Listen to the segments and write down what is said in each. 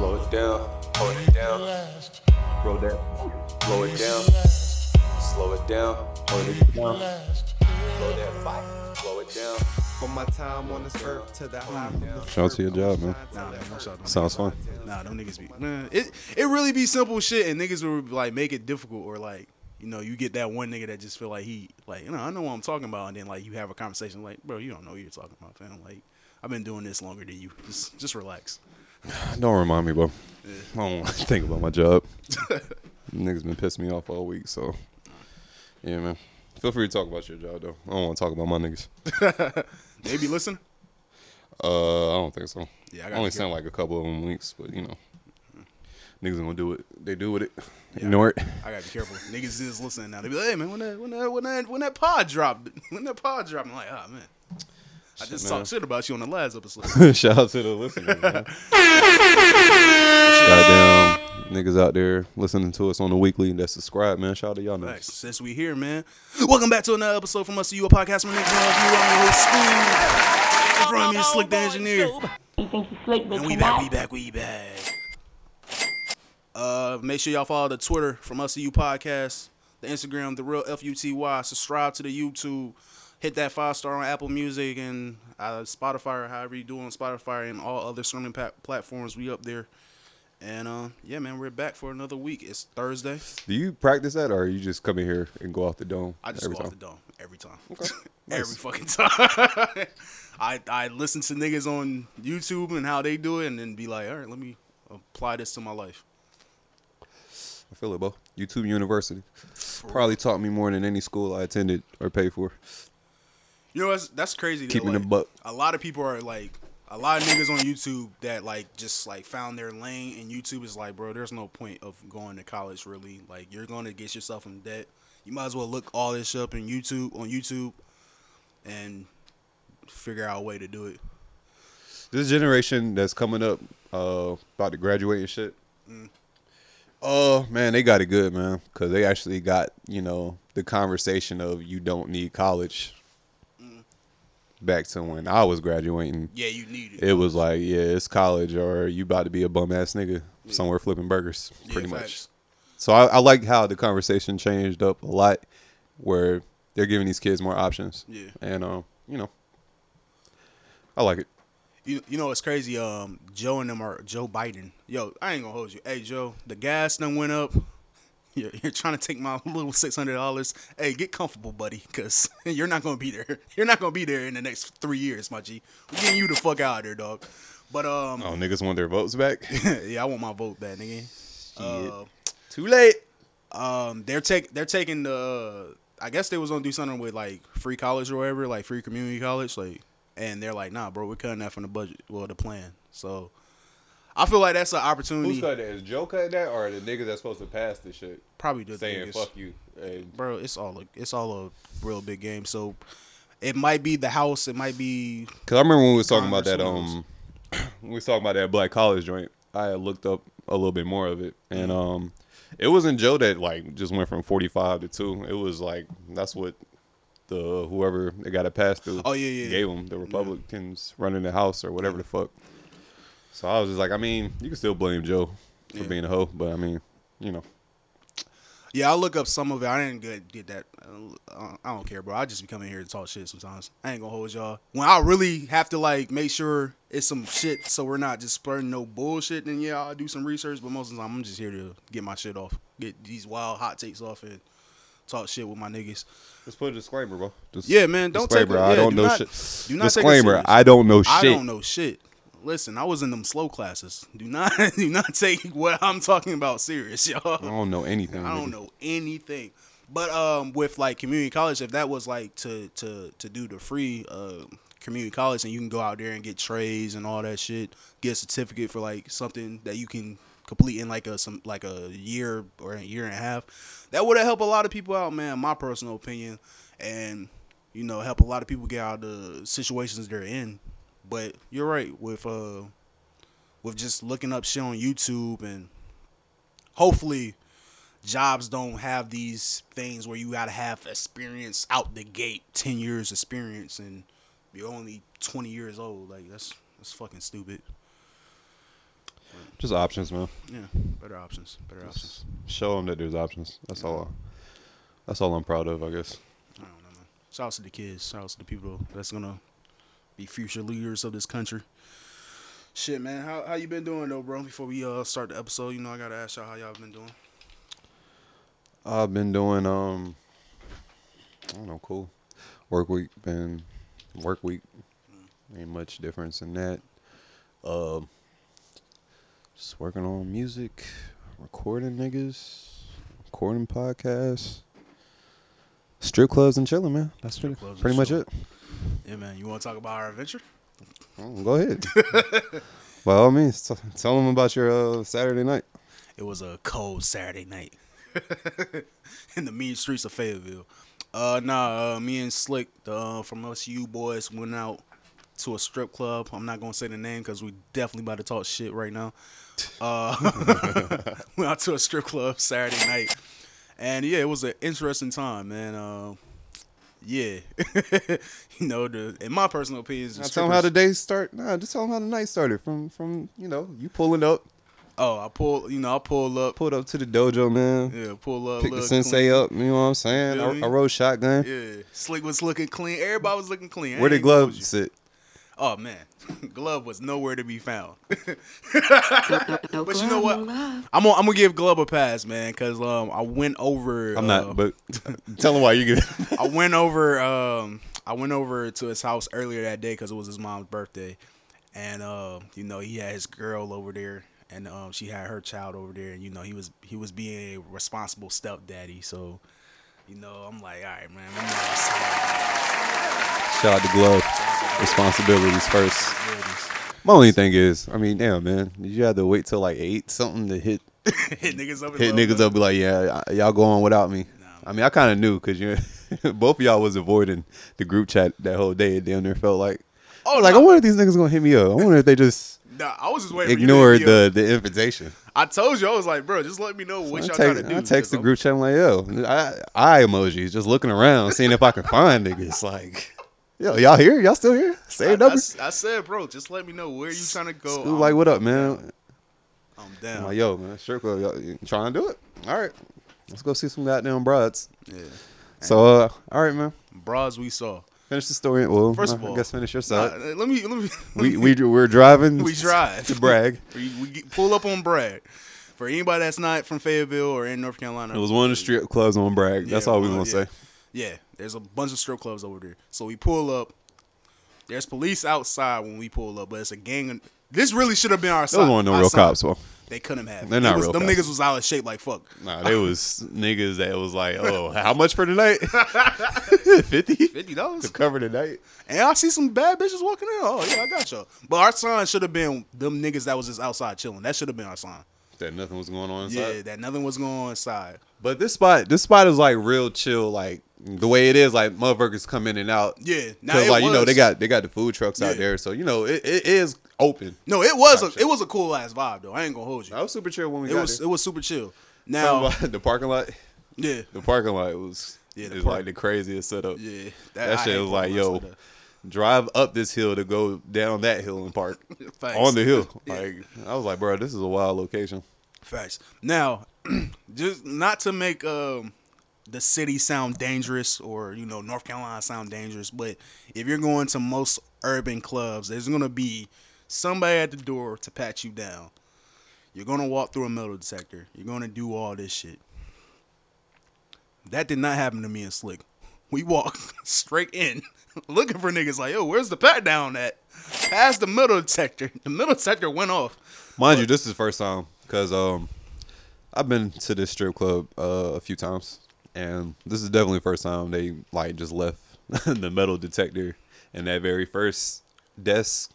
Slow it down, hold it down. Roll that, slow it down. Slow it down, hold it down. Slow that fight, slow it down. From my time on this earth to the high. Shout out to your job, man. Nah, man, don't shout them Sounds fun. niggas. Nah, them niggas be man. It it really be simple shit, and niggas will like make it difficult, or like you know you get that one nigga that just feel like he like you know I know what I'm talking about, and then like you have a conversation like bro you don't know what you're talking about, fam. Like I've been doing this longer than you. Just just relax. Don't remind me, bro. I don't want to think about my job. Niggas been pissing me off all week, so yeah, man. Feel free to talk about your job though. I don't want to talk about my niggas. Maybe listen. Uh, I don't think so. Yeah, I I only sent like a couple of them links, but you know, niggas gonna do it. They do with it. Yeah. Ignore it. I gotta be careful. Niggas is listening now. They be like, hey man, when that when that when that when that pod dropped, when that pod dropped, I'm like, oh man. I just man. talked shit about you on the last episode. Shout out to the listeners. Man. Goddamn niggas out there listening to us on the weekly that subscribe, man. Shout out to y'all niggas. Facts. Since we here, man. Welcome back to another episode from us to you, a podcast from niggas love you. I'm your host, Scoob. In front of me is Slikk the Engineer. You think you slick, but And we back, we back, we back. Uh, make sure y'all follow the Twitter from us to you podcast, the Instagram, the real F U T Y. Subscribe to the YouTube. Hit that five star on Apple Music and uh, Spotify, or however you do on Spotify and all other streaming pa- platforms. We up there. And uh, yeah, man, we're back for another week. It's Thursday. Do you practice that, or are you just come in here and go off the dome I just go time? off the dome every time. Nice. every fucking time. I I listen to niggas on YouTube and how they do it, and then be like, all right, let me apply this to my life. I feel it, bro. YouTube University probably taught me more than any school I attended or paid for. You know, that's that's crazy. Keeping like, the buck. A lot of people are like, a lot of niggas on YouTube that like just like found their lane, and YouTube is like, bro, there's no point of going to college really. Like, you're going to get yourself in debt. You might as well look all this up in YouTube on YouTube, and figure out a way to do it. This generation that's coming up, uh, about to graduate and shit. Oh man, they got it good, man, because they actually got you know the conversation of you don't need college. Back to when I was graduating, Yeah, you need it. it was like, yeah, it's college, or you about to be a bum ass nigga somewhere flipping burgers, Yeah, pretty much. facts. So I, I like how the conversation changed up a lot, where they're giving these kids more options. Yeah. and um, you know, I like it. You, you know it's crazy? Um, Joe and them are Joe Biden. Yo, I ain't gonna hold you. Hey, Joe, the gas done went up. You're, you're trying to take my little six hundred dollars. Hey, get comfortable, buddy, cause you're not gonna be there. You're not gonna be there in the next three years, my G. We're getting you the fuck out of there, dog. But um, Oh, niggas want their votes back. yeah, I want my vote back, nigga. Uh, Too late. um, they're take they're taking the. I guess they was gonna do something with like free college or whatever, like free community college, like, and they're like, nah, bro, we're cutting that from the budget, well, the plan. So, I feel like that's an opportunity. Who's cutting that? Is Joe cutting that, or the niggas that's supposed to pass this shit Probably the saying. "fuck you"? And bro. It's all a, it's all a real big game. So, it might be the house. It might be Cause I remember when we was talking about that, um, when we was talking about that black college joint. I looked up a little bit more of it, and um, it wasn't Joe that like just went from forty five to two. It was like that's what the whoever they got it passed through. Oh, yeah, yeah, gave them the Republicans running the House or whatever the fuck. So I was just like, I mean, you can still blame Joe for Yeah. being a hoe, but I mean, you know, Yeah, I'll look up some of it. I didn't get, get that. Uh, I don't care, bro. I just be coming here to talk shit sometimes. I ain't gonna hold y'all. When I really have to like make sure it's some shit, so we're not just spreading no bullshit. Then yeah, I'll do some research. But most of the time, I'm just here to get my shit off, get these wild hot takes off, and talk shit with my niggas. just put a disclaimer, bro. Just Yeah, man. Don't take it. disclaimer. I don't do know not- shit. Do not take it disclaimer. I don't know shit. I don't know shit. Listen, I was in them slow classes. Do not do not take what I'm talking about serious, y'all. I don't know anything. I don't know anything. But um, with like community college, if that was like to to to do the free uh community college, and you can go out there and get trades and all that shit, get a certificate for like something that you can complete in like a some like a year or a year and a half, that would have helped a lot of people out, man. My personal opinion, and you know help a lot of people get out of the situations they're in. But you're right with uh with just looking up shit on YouTube and hopefully jobs don't have these things where you gotta have experience out the gate, ten years experience, and you're only twenty years old. Like that's that's fucking stupid. Just options, man. Yeah, better options. Better options. Show them that there's options. That's all. That's all I'm proud of, I guess. I don't know, man. Shout out to the kids. Shout out to the people that's gonna be future leaders of this country. Shit, man. How how you been doing though, bro? Before we uh start the episode, you know I gotta ask y'all how y'all been doing. I've been doing um I don't know, cool. Work week been work week. Ain't much difference in that. Um just working on music, recording niggas, recording podcasts, strip clubs and chilling, man. That's Strip pretty, pretty much chilling. it. Yeah, man. You want to talk about our adventure? Oh, go ahead. By all means, t- tell them about your uh, Saturday night. It was a cold Saturday night in the mean streets of Fayetteville. Uh, nah, uh, me and Slikk the, uh, from SU boys went out to a strip club. I'm not gonna say the name because we definitely about to talk shit right now. Uh, went out to a strip club Saturday night, and yeah, it was an interesting time, man. Uh, yeah, you know, the in my personal opinion, the Now tell them how the day start. Nah, just tell them how the night started. From from you know you pulling up, Oh, I pull, you know, I pull up, pulled up to the dojo, man. yeah, pull up, Pick the sensei clean. up. You know what I'm saying? I, I rode shotgun. Yeah, Slikk was looking clean. Everybody was looking clean. Where did ain't gonna hold gloves sit? Oh man, glove was nowhere to be found. But you know what? I'm gonna, I'm gonna give Glove a pass, man, because um I went over. I'm uh, not, but tell them why you get. I went over um I went over to his house earlier that day because it was his mom's birthday, and uh, you know he had his girl over there, and um she had her child over there, and you know he was he was being a responsible stepdaddy, so. You know, I'm like, all right, man. Let me just say, Shout out to glove. Responsibilities first. My only thing is, I mean, damn, man, did you have to wait till like eight something to hit hit niggas up. hit niggas up? Be like, yeah, y'all go on without me. I mean, I kind of knew because you, both of y'all was avoiding the group chat that whole day. It damn near felt like, Oh, like. I wonder if these niggas gonna hit me up. I wonder if they just Nah, I was just waiting. for you to ignored the the invitation. I told you, I was like, bro, just let me know what I y'all text, trying to do. I text the group chat. I'm like, yo, I, I emojis, just looking around, seeing if I can find niggas. Like, yo, y'all here? Y'all still here? I, Same I, number. I said, bro, just let me know where you trying to go. School, I'm- like, what up, man? I'm I'm down. like, yo, man, strip club, y'all trying to do it? All right, let's go see some goddamn broads. yeah, So, uh, all right, man, bras we saw. Finish the story. Well, First of I all, guess finish your Nah, let me, let me. we we we're driving. we drive to Bragg. we, we pull up on Bragg. For anybody that's not from Fayetteville or in North Carolina, It was one of the strip clubs on Bragg. That's all we well, gonna yeah. say. Yeah, there's a bunch of strip clubs over there. So we pull up. There's police outside when we pull up, but it's a gang. Of, this really should have been our Those weren't no real cops, well. They couldn't have. They're not was- real Them cops. niggas was out of shape like fuck. Nah, they was niggas that was like, oh, how much for tonight? Fifty. Fifty dollars. to cover tonight. And I see some bad bitches walking in. Oh yeah, I got y'all. But our sign should have been them niggas that was just outside chilling. That should have been our sign. That nothing was going on inside. Yeah, that nothing was going on inside. But this spot, this spot is like real chill, like the way it is. Like motherfuckers come in and out. Yeah, now like you know they got they got the food trucks out there, so you know it, it is open. No, it was a, it was a cool ass vibe though. I ain't gonna hold you. I was super chill when we It got was there. it was super chill. Now, about the parking lot. yeah, The parking lot was Yeah, the is park- like the craziest setup. yeah, That I shit was like, yo, like drive up this hill to go down that hill and park on the hill. Yeah. Like I was like, bro, this is a wild location. Facts. Now, just not to make um, the city sound dangerous or you know North Carolina sound dangerous, but if you're going to most urban clubs, there's gonna be somebody at the door to pat you down. You're gonna walk through a metal detector. You're gonna do all this shit. That did not happen to me and Slikk. We walked straight in, looking for niggas like, yo, where's the pat down at? Past the metal detector. The metal detector went off. Mind you, this is the first time because um, I've been to this strip club uh, a few times, and this is definitely the first time they like just left the metal detector in that very first desk,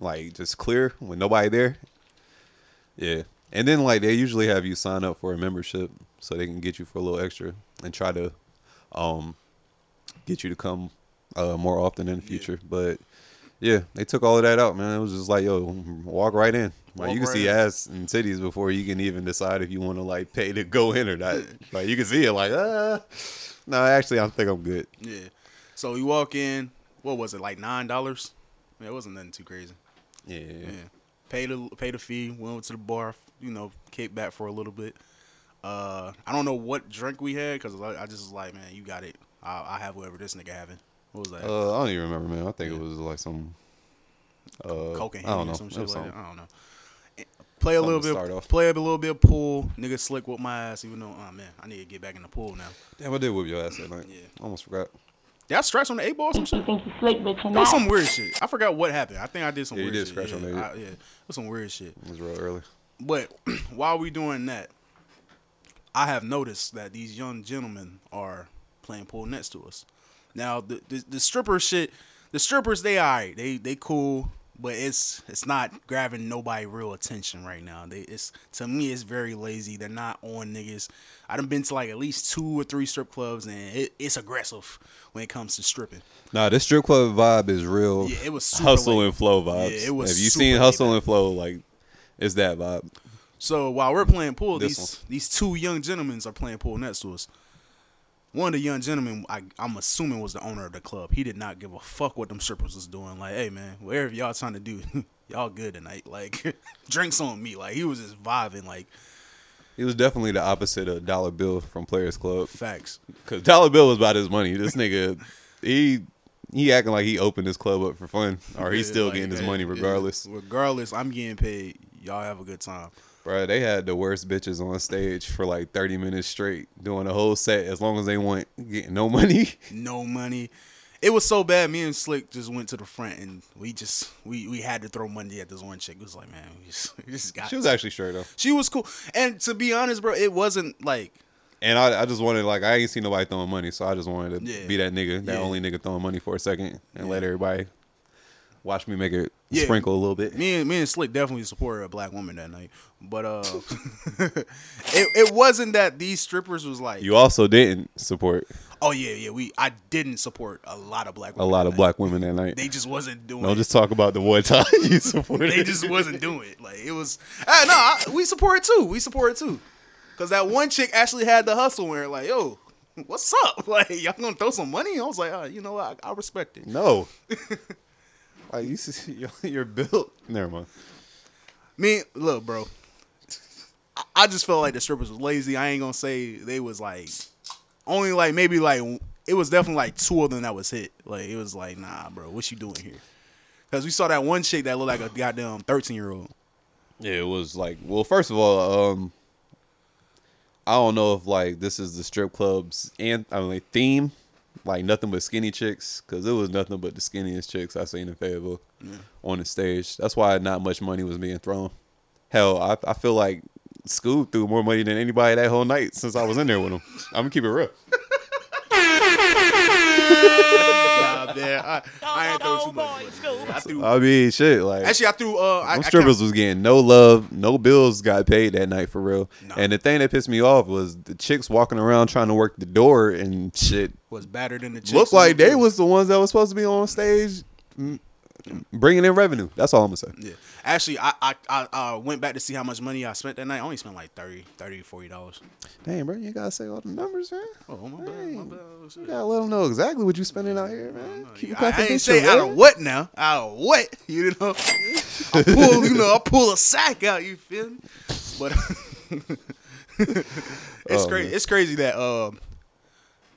like just clear with nobody there. Yeah, and then like they usually have you sign up for a membership so they can get you for a little extra and try to um get you to come uh, more often in the future, but. Yeah, they took all of that out, man. It was just like, yo, walk right in. Like Walk you can right see in. ass and titties before you can even decide if you want to like pay to go in or not. like you can see it, like, uh, no, actually, I think I'm good. Yeah. So you walk in. What was it like nine dollars? Yeah, it wasn't nothing too crazy. Yeah, Yeah. pay the pay the fee. Went to the bar, you know, kicked back for a little bit. Uh, I don't know what drink we had because I, I just was like, man, you got it. I, I have whatever this nigga having. What was that? Uh, I don't even remember, man. I think it was like some. Uh, Coke and I don't know. or some shit was like that. I don't know. Eh, Play a Something little bit, play a little bit of pool. Nigga slick with my ass, even though, oh man, I need to get back in the pool now. Damn, I did whip your ass that night. Yeah. Almost forgot. Did I scratch on the eight ball or some You shit? think you slick, but you're That was not. some weird shit. I forgot what happened. I think I did some Yeah, you weird did shit. scratch on yeah, the eight. I- yeah, it was some weird shit. It was real early. But while we doing that, I have noticed that these young gentlemen are playing pool next to us. Now the the, the stripper shit, the strippers they alright, they they cool, but it's it's not grabbing nobody real attention right now. They it's to me it's very lazy. They're not on niggas. I done been to like at least two or three strip clubs and it, it's aggressive when it comes to stripping. Nah, this strip club vibe is real. Yeah, it was hustle laid- and flow vibes. Yeah, it was Have you seen hustle back. and flow? Like, it's that vibe. So while we're playing pool, This these one. these two young gentlemen are playing pool next to us. One of the young gentlemen, I, I'm assuming, was the owner of the club. He did not give a fuck what them strippers was doing. Like, hey man, whatever y'all trying to do, y'all good tonight. Like, drinks on me. Like, he was just vibing. Like, He was definitely the opposite of Dollar Bill from Players Club. facts. Cause Dollar Bill was about his money. This nigga, he he acting like he opened his club up for fun, or he's Yeah, still like, getting his hey, money regardless. regardless, I'm getting paid. Y'all have a good time. Bro, they had the worst bitches on stage for like thirty minutes straight, doing the whole set as long as they want, getting no money. No money. It was so bad. Me and Slikk just went to the front and we just we we had to throw money at this one chick. It was like, man, we just, we just got. She was actually straight up, She was cool. And to be honest, bro, it wasn't like and I, I just wanted like I ain't seen nobody throwing money, so I just wanted to Yeah. be that nigga, that Yeah. only nigga throwing money for a second, and let everybody watch me make it Yeah. sprinkle a little bit. me and me and Slikk definitely supported a black woman that night. But uh it it wasn't that these strippers was like You also didn't support Oh yeah, yeah, we I didn't support a lot of black a women. lot of night. black women that night. They just wasn't doing Don't it. just talk about the one time you supported. they just wasn't doing it. Like it was ah, no, I, we support it too. We support it too. Cause that one chick actually had the hustle where like, yo, what's up? Like y'all gonna throw some money? I was like, oh, you know what? I, I respect it. No. Like you see, you're- you're built. Never mind. Me, look, bro. I- I just felt like the strippers was lazy. I ain't gonna say they was like only like maybe like it was definitely like two of them that was hit. Like it was like, nah, bro, what you doing here? Cause we saw that one chick that looked like a goddamn thirteen year old. Yeah, it was like, well, first of all, um, I don't know if like this is the strip club's and I mean like, theme, like nothing but skinny chicks, because it was nothing but the skinniest chicks I seen in Fayetteville on the stage. That's why not much money was being thrown. Hell, I I feel like Scoob threw more money than anybody that whole night since I was in there with him. I'm gonna keep it real. Nah, man, I, I ain't throw too much. money. I threw. I mean, shit, like Actually, I threw. Uh, I, Them I strippers count- was getting no love, no bills got paid that night for real. Nah. And the thing that pissed me off was the chicks walking around trying to work the door and shit. was better than the chicks. Looked like they was the ones that was supposed to be on stage, bringing in revenue. That's all I'm gonna say. Yeah. Actually, I, I I uh, went back to see how much money I spent that night. I only spent like 30 30 40 dollars. Damn, bro, you gotta say all the numbers, man. Oh my bad, my bad. Oh. You gotta let them know exactly what you spending out here, man. Keep I, I ain't say out of what now? Out of what? You know? I pull, you know, I pull a sack out. You feel me? But it's Oh, crazy. man. It's crazy that um,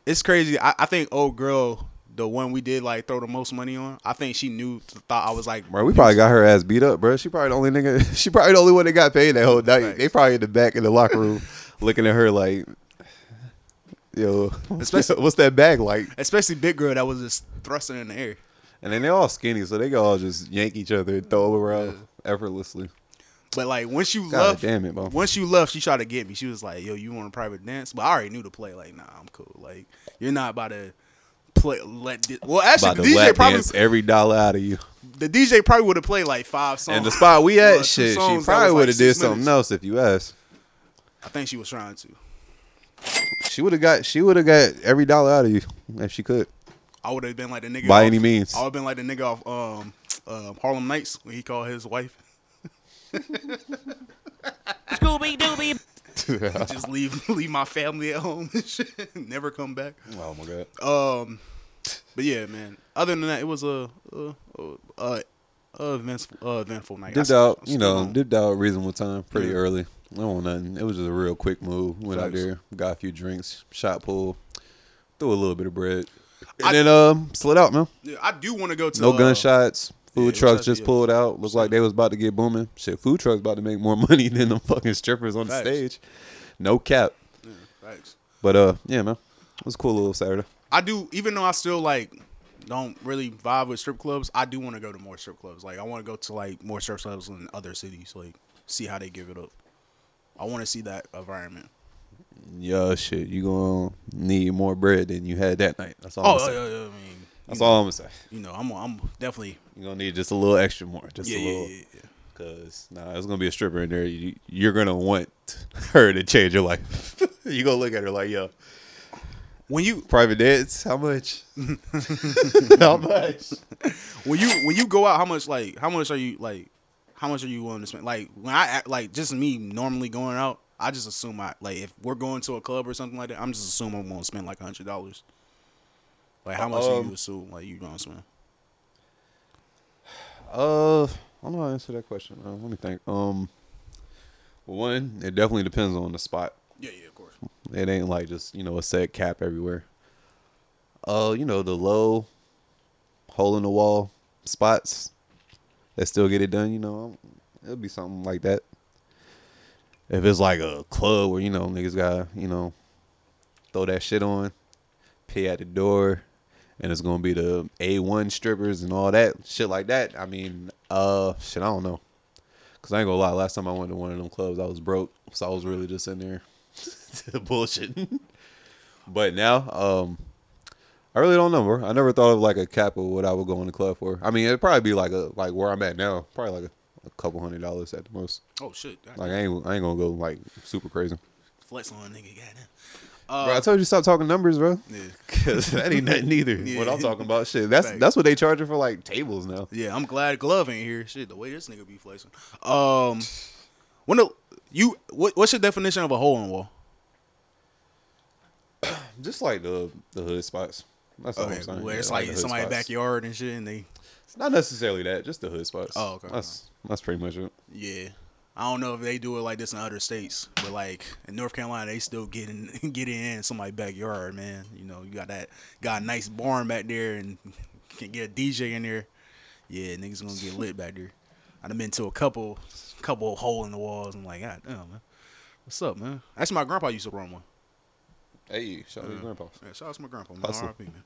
it's crazy. I, I think old girl, the one we did like throw the most money on. I think she knew, thought I was like, Bro, we probably got her ass beat up, bro. She probably the only nigga. She probably the only one that got paid that whole night. Facts. They probably in the back in the locker room, looking at her like, "Yo, what's, Especially- that, what's that bag like?" especially big girl that was just thrusting in the air. And then they're all skinny, so they can all just yank each other and throw around effortlessly. But like once you God left, damn it, bro. once you left, she tried to get me. She was like, "Yo, you want a private dance?" But I already knew the play. Like, nah, I'm cool. Like, you're not about to play. Let thi- well, actually, About the DJ lap probably dance every dollar out of you. the DJ probably would have played like five songs. And the spot we at, two shit, she songs that probably like, would have did six something minutes. else if you asked. I think she was trying to. She would have got, she would have got every dollar out of you if she could. I would have been like the nigga By off- any means. I would have been like the nigga off um, um, Harlem Nights when he called his wife. Scooby Dooby. Just leave leave my family at home and shit. Never come back. Oh my god. Um, but yeah, man. Other than that, it was a uh, uh, uh, uh, eventful, uh, eventful night. Dipped out, you know, don't- dipped out reasonable time, pretty Yeah. early. I don't want nothing. It was just a real quick move. Went out there, got a few drinks, shot pool, threw a little bit of bread, and I- then um slid out, man. Yeah, I do want to go to No uh, gunshots. Food yeah, trucks just pulled out. Looked like they was about to get booming. Shit, food trucks about to make more money than the fucking strippers on the stage. No cap. Yeah, thanks. But uh, yeah, man, it was a cool little Saturday. I do, even though I still like don't really vibe with strip clubs. I do want to go to more strip clubs. Like I want to go to like more strip clubs in other cities. Like see how they give it up. I want to see that environment. Yeah, shit, you gonna need more bread than you had that night. That's all. I'm Oh, yeah, yeah, I mean, That's all I'm gonna say. You know, I'm I'm definitely You gonna need just a little extra more, just yeah, a little. yeah, yeah. Cause nah, there's gonna be a stripper in there. You, you're gonna want her to change your life. you gonna look at her like, yo, When you private dance, how much? how much? when you when you go out, how much like how much are you like how much are you willing to spend? Like when I act like just me normally going out, I just assume I like if we're going to a club or something like that, I'm just assuming I'm gonna spend like a hundred dollars. Like how much do Um, you assume like you gonna swim? Uh, I don't know how to answer that question. Uh, let me think. Um, well, one, it definitely depends on the spot. Yeah, yeah, of course. It ain't like just you know a set cap everywhere. Uh, you know the low, hole in the wall spots that still get it done. You know, it'll be something like that. If it's like a club where you know niggas got you know throw that shit on, pay at the door, and it's gonna be the A one strippers and all that shit like that. I mean, uh, shit, I don't know. Cause I ain't gonna lie, last time I went to one of them clubs, I was broke, so I was really just in there bullshit. but now, um, I really don't know, bro. I never thought of like a cap of what I would go in the club for. I mean, it'd probably be like a like where I'm at now, probably like a, a couple hundred dollars at the most. Oh shit. Like I ain't I ain't gonna go like super crazy. flex on a nigga, goddamn. Bro, I told you stop talking numbers, bro. Yeah. Cause that ain't nothing either. What I'm talking about, shit. That's Facts. that's what they charging for like tables now. Yeah, I'm glad Glove ain't here. Shit, the way this nigga be flexing. Um, when the you what what's your definition of a hole in wall? Just like the the hood spots. That's all I'm saying. where Yeah, it's like hood somebody's spots. backyard and shit, and they It's not necessarily that, just the hood spots. Oh, okay, That's that's pretty much it. yeah. I don't know if they do it like this in other states, but like in North Carolina, they still getting getting in somebody's backyard, man. You know, you got that got a nice barn back there, and can get a DJ in there. Yeah, niggas gonna get lit back there. I done been to a couple couple hole in the walls. I'm like, God damn, man. What's up, man? That's my grandpa used to run one. Hey, shout out to your grandpa. Yeah, shout out to my grandpa, man. Hustle. R.I.P., man.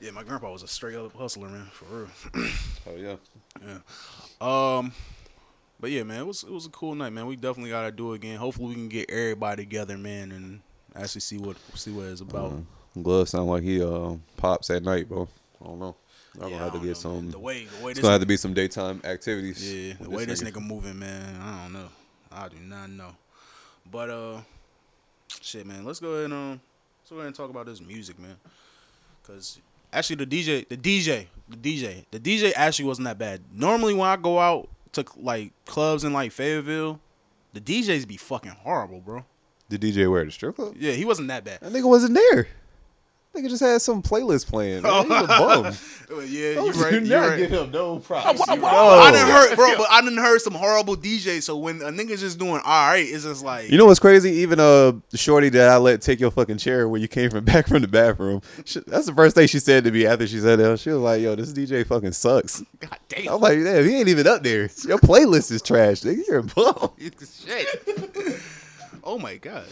Yeah, my grandpa was a straight up hustler, man, for real. Oh yeah. yeah. Um, but yeah, man, it was it was a cool night, man. We definitely gotta do it again. Hopefully, we can get everybody together, man, and actually see what see what it's about. Uh, Glove sound like he uh, pops at night, bro. I don't know. I'm Yeah, gonna have to get know, man. some. The way the way it's gonna have to be some daytime activities. yeah the way this nigga moving, man. I don't know. I do not know. But uh, shit, man. Let's go ahead and um, let's go ahead and talk about this music, man. Cause actually, the DJ, the DJ, the DJ, the DJ actually wasn't that bad. Normally, when I go out to like clubs in like Fayetteville, the DJs be fucking horrible, bro. The DJ wear the strip club? Yeah, he wasn't that bad. That nigga wasn't there. Nigga just had some playlist playing. Man. He was a bum. Yeah, Those you right. do You not right. give him no props. I No. didn't heard, bro, but I didn't heard some horrible DJ. So when a nigga just doing all right, it's just like You know what's crazy? Even uh, shorty that I let take your fucking chair when you came from back from the bathroom. She, that's the first thing she said to me after she said that. She was like, "Yo, this DJ fucking sucks." God damn. I'm like, "Damn, he ain't even up there. Your playlist is trash. Nigga, you're a bum. shit. oh my gosh.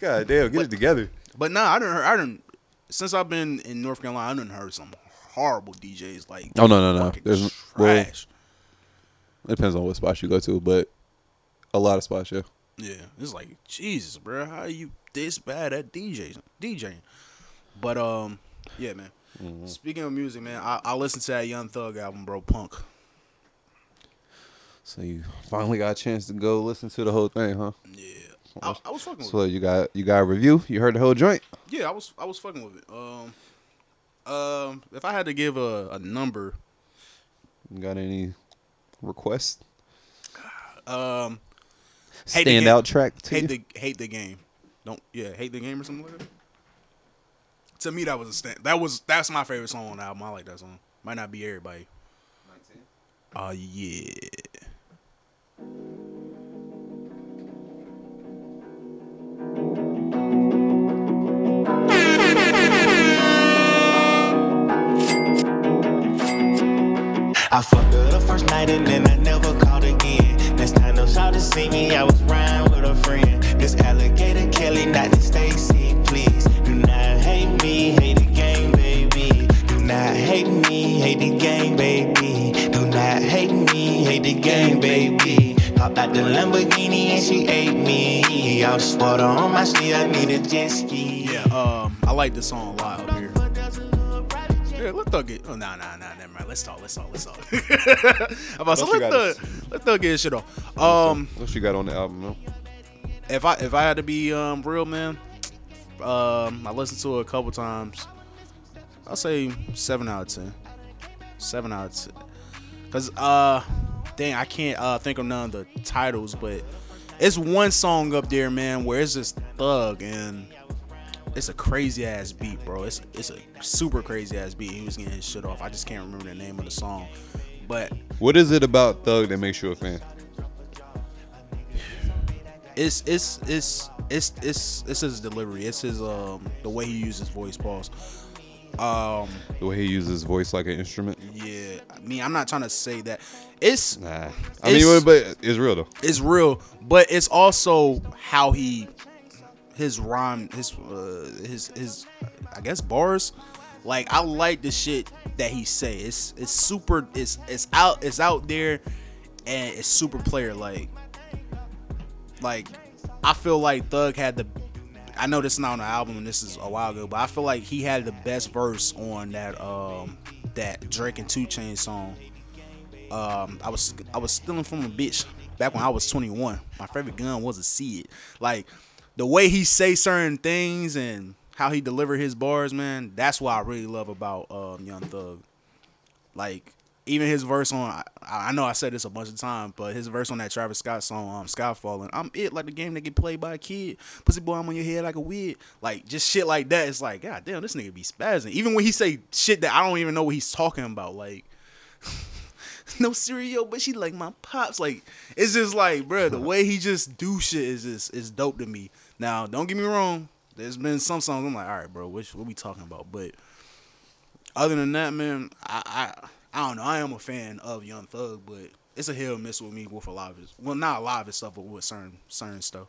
God damn, get it together." But nah, I didn't. Heard, I didn't. Since I've been in North Carolina, I didn't heard some horrible DJs like. Oh, no, no, no. There's- well- trash. It depends on what spots you go to, but a lot of spots, yeah. yeah, it's like Jesus, bro. How are you this bad at DJs, DJing? But um, yeah, man. Mm-hmm. Speaking of music, man, I, I listened to that Young Thug album, bro. Punk. So you finally got a chance to go listen to the whole thing, huh? Yeah, I, I was fucking with. So you got you got a review. You heard the whole joint. Yeah, I was I was fucking with it. Um, um, if I had to give a, a number, You got any requests? um, Hate. Standout track to hate you? the hate the game. Don't yeah, hate the game or something like that. To me, that was a stand. That was that's my favorite song on the album. I like that song. Might not be everybody. Uh yeah. I fucked her the first night and then I never called again. Next time no shout to see me, I was riding with a friend. This alligator Kelly, not the Stacy, please. Do not hate me, hate the game, baby. Do not hate me, hate the game, baby. Do not hate me, hate the game, baby. Hopped out the Lamborghini and she ate me. I was water on my sleeve, I need a jet ski. Yeah, um, I like this song a lot. Yeah, let Thug get. Oh, nah, nah, nah, never mind. Let's talk. Let's talk. Let's talk. I'm about to you let Thug, let Thug get his shit off. Um, What you got on the album, though? if I if I had to be um real man, um, I listened to it a couple times. I'll say seven out of ten. Seven out of ten. Cause uh, dang, I can't uh think of none of the titles, but it's one song up there, man, where it's just Thug and it's a crazy ass beat, bro. It's it's a super crazy ass beat. He was getting his shit off. I just can't remember the name of the song, but What is it about Thug that makes you a fan? it's it's it's it's it's it's his delivery. It's his um the way he uses voice pause. Um The way he uses his voice like an instrument? yeah, I mean I'm not trying to say that it's Nah. I It's- mean, but it's real, though. it's real, but it's also how he his rhyme his uh, his his I guess bars. Like I like the shit that he say. It's it's super. It's it's out. It's out there, and it's super player like. Like I feel like Thug had the. I know this is not on the album and this is a while ago, but I feel like he had the best verse on that um that Drake and 2 Chainz song. Um, I was I was stealing from a bitch back when I was 21. My favorite gun was a seed. Like the way he say certain things and how he deliver his bars, man. That's what I really love about um, Young Thug. Like even his verse on I, I know I said this a bunch of times, but his verse on that Travis Scott song, um, Skyfalling, I'm it like the game that get played by a kid. Pussy boy, I'm on your head like a wig. Like just shit like that. It's like, god damn, this nigga be spazzing. Even when he say shit that I don't even know what he's talking about, like no cereal, but she like my pops. Like it's just like, bro, the way he just do shit is just is dope to me. Now, don't get me wrong. There's been some songs I'm like, all right, bro, what, what we talking about? But other than that, man, I, I I don't know. I am a fan of Young Thug, but it's a hit or miss with me with a lot of his. Well, not a lot of his stuff, but with certain certain stuff.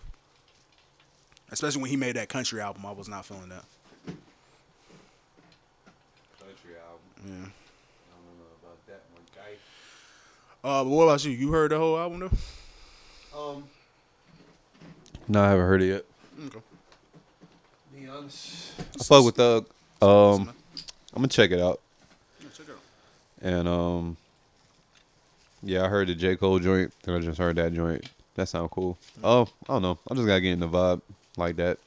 Especially when he made that country album, I was not feeling that. Country album. Yeah. I don't know about that one, guy. Uh, but what about you? You heard the whole album though? Um. No, I haven't heard it yet. Okay. Be honest. I fuck with Thug. Um, I'm gonna check it out. check it out. And um, yeah, I heard the J Cole joint. Then I just heard that joint. That sound cool. Oh, I don't know. I just gotta get in the vibe like that.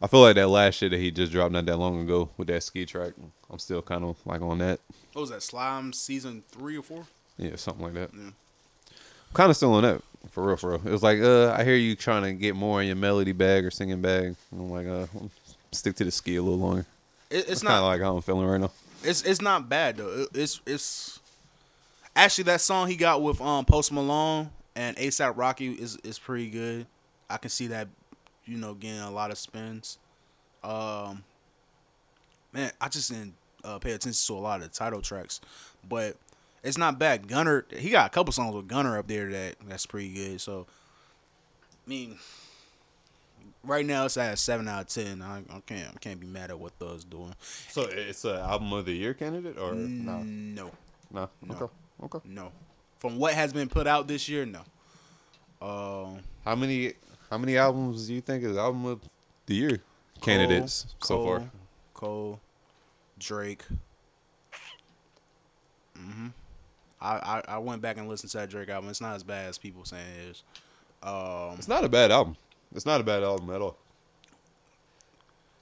I feel like that last shit that he just dropped not that long ago with that ski track. I'm still kind of like on that. What was that? Slime season three or four? Yeah, something like that. Yeah. I'm kind of still on that for real, for real. It was like, uh, I hear you trying to get more in your melody bag or singing bag. And I'm like, uh, stick to the ski a little longer. It, it's not like how I'm feeling right now. It's it's not bad though. It- It's it's actually that song he got with um Post Malone and ASAP Rocky is is pretty good. I can see that, you know, getting a lot of spins. Um, man, I just didn't uh, pay attention to a lot of the title tracks, but it's not bad. Gunna, he got a couple songs with Gunna up there that that's pretty good. So, I mean, right now it's at a seven out of ten. I, I can't I can't be mad at what Thug's doing. So it's an album of the year candidate or no? No. No. No. Okay. Okay. No. From what has been put out this year, no. Um, How many how many albums do you think is album of the year candidates so Cole, far? Cole, Drake. hmm I, I I went back and listened to that Drake album. It's not as bad as people saying it is. Um, It's not a bad album. It's not a bad album at all.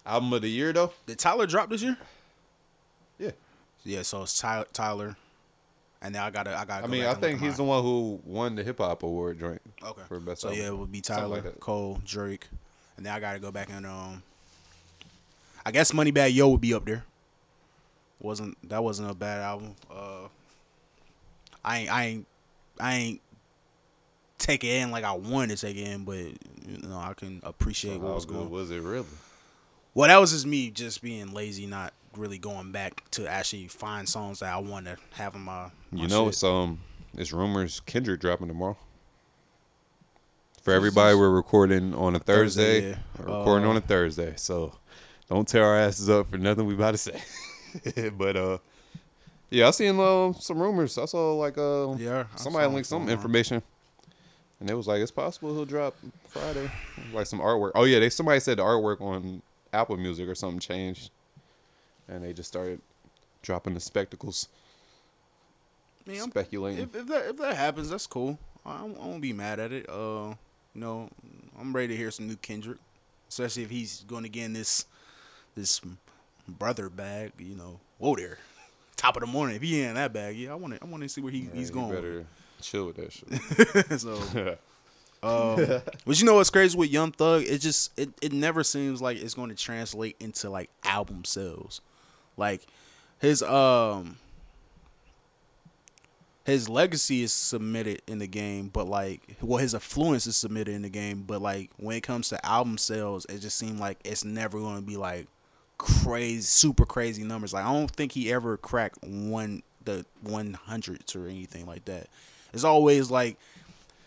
Album of the year though? did Tyler drop this year? Yeah. Yeah, so it's Ty- Tyler, and then I gotta I gotta. I go mean, I think he's the one who won the hip hop award joint. okay for best So album. yeah, it would be Tyler, like. Cole, Drake, and then I gotta go back and um. I guess Money Moneybagg Yo would be up there. wasn't That wasn't a bad album. Uh, I ain't I ain't I ain't take it in like I wanted to take it in, but you know I can appreciate what How was good going. was it really? Well, that was just me just being lazy, not really going back to actually find songs that I want to have in my. my You know, shit. it's um, it's rumors Kendrick dropping tomorrow. For everybody, we're recording on a Thursday. Thursday, yeah. Recording Uh, on a Thursday, so don't tear our asses up for nothing we about to say. but uh, yeah, I seen uh, some rumors. I saw like uh, Yeah, I somebody linked some information, and it was like it's possible he'll drop Friday, like some artwork. Oh yeah, they somebody said the artwork on Apple Music or something changed, and they just started dropping the spectacles, I'm- speculating. if, if that if that happens, that's cool. I, I won't be mad at it. Uh, you know, I'm ready to hear some new Kendrick, especially if he's going to get in this this brother bag. You know, whoa there, top of the morning. If he ain't in that bag, yeah, I want to I want to see where he, he's going. Better chill with that shit. so, um, but you know what's crazy with Young Thug? It just it, it never seems like it's going to translate into like album sales. Like his um his legacy is submitted in the game, but like well his influence is submitted in the game, but like when it comes to album sales, it just seemed like it's never going to be like crazy super crazy numbers. Like I don't think he ever cracked one the 100s or anything like that. It's always like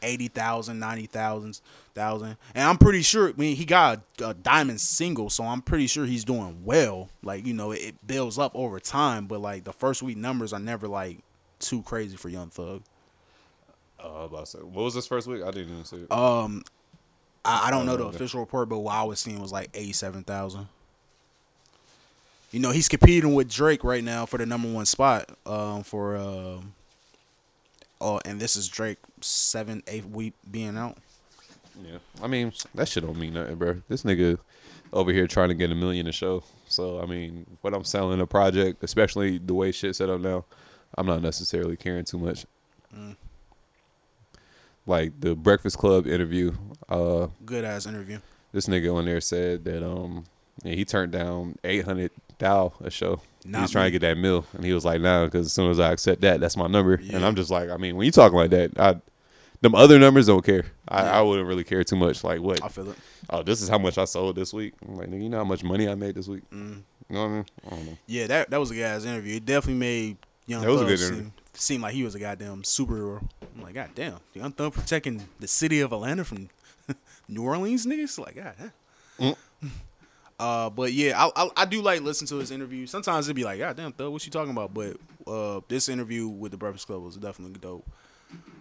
80,000, 90,000, thousand. And I'm pretty sure, I mean, he got a, a diamond single, so I'm pretty sure he's doing well. Like, you know, it, it builds up over time, but like the first week numbers are never like too crazy for Young Thug. Uh, about to say, what was this first week? I didn't even see it. Um, I, I don't know the official report, but what I was seeing was like 87,000. You know, he's competing with Drake right now for the number one spot. Um, for um, oh, and this is Drake seven, eight week being out. yeah, I mean that shit don't mean nothing, bro. This nigga over here trying to get a million a show. So I mean, what I'm selling a project, especially the way shit set up now, I'm not necessarily caring too much. Mm. Like the Breakfast Club interview, uh, Good ass interview. this nigga on there said that um yeah, he turned down eight hundred thou a show. he was trying me. to get that mill, and he was like, "Nah," because as soon as I accept that, that's my number. And I'm just like, I mean, when you talking like that, I them other numbers don't care. I, Yeah. I wouldn't really care too much. Like what? I feel it. Oh, this is how much I sold this week. I'm like, you know how much money I made this week? Mm. You know what I mean? I don't know. Yeah, that that was a guy's interview. It definitely made Young That was a good interview. seem like he was a goddamn superhero. I'm like, God damn, Young Thug protecting the city of Atlanta from New Orleans niggas. Like, God. damn. Uh, but yeah, I, I I do like listen to his interview. Sometimes it'd be like, God damn, Thug, what you talking about? But uh, this interview with the Breakfast Club was definitely dope.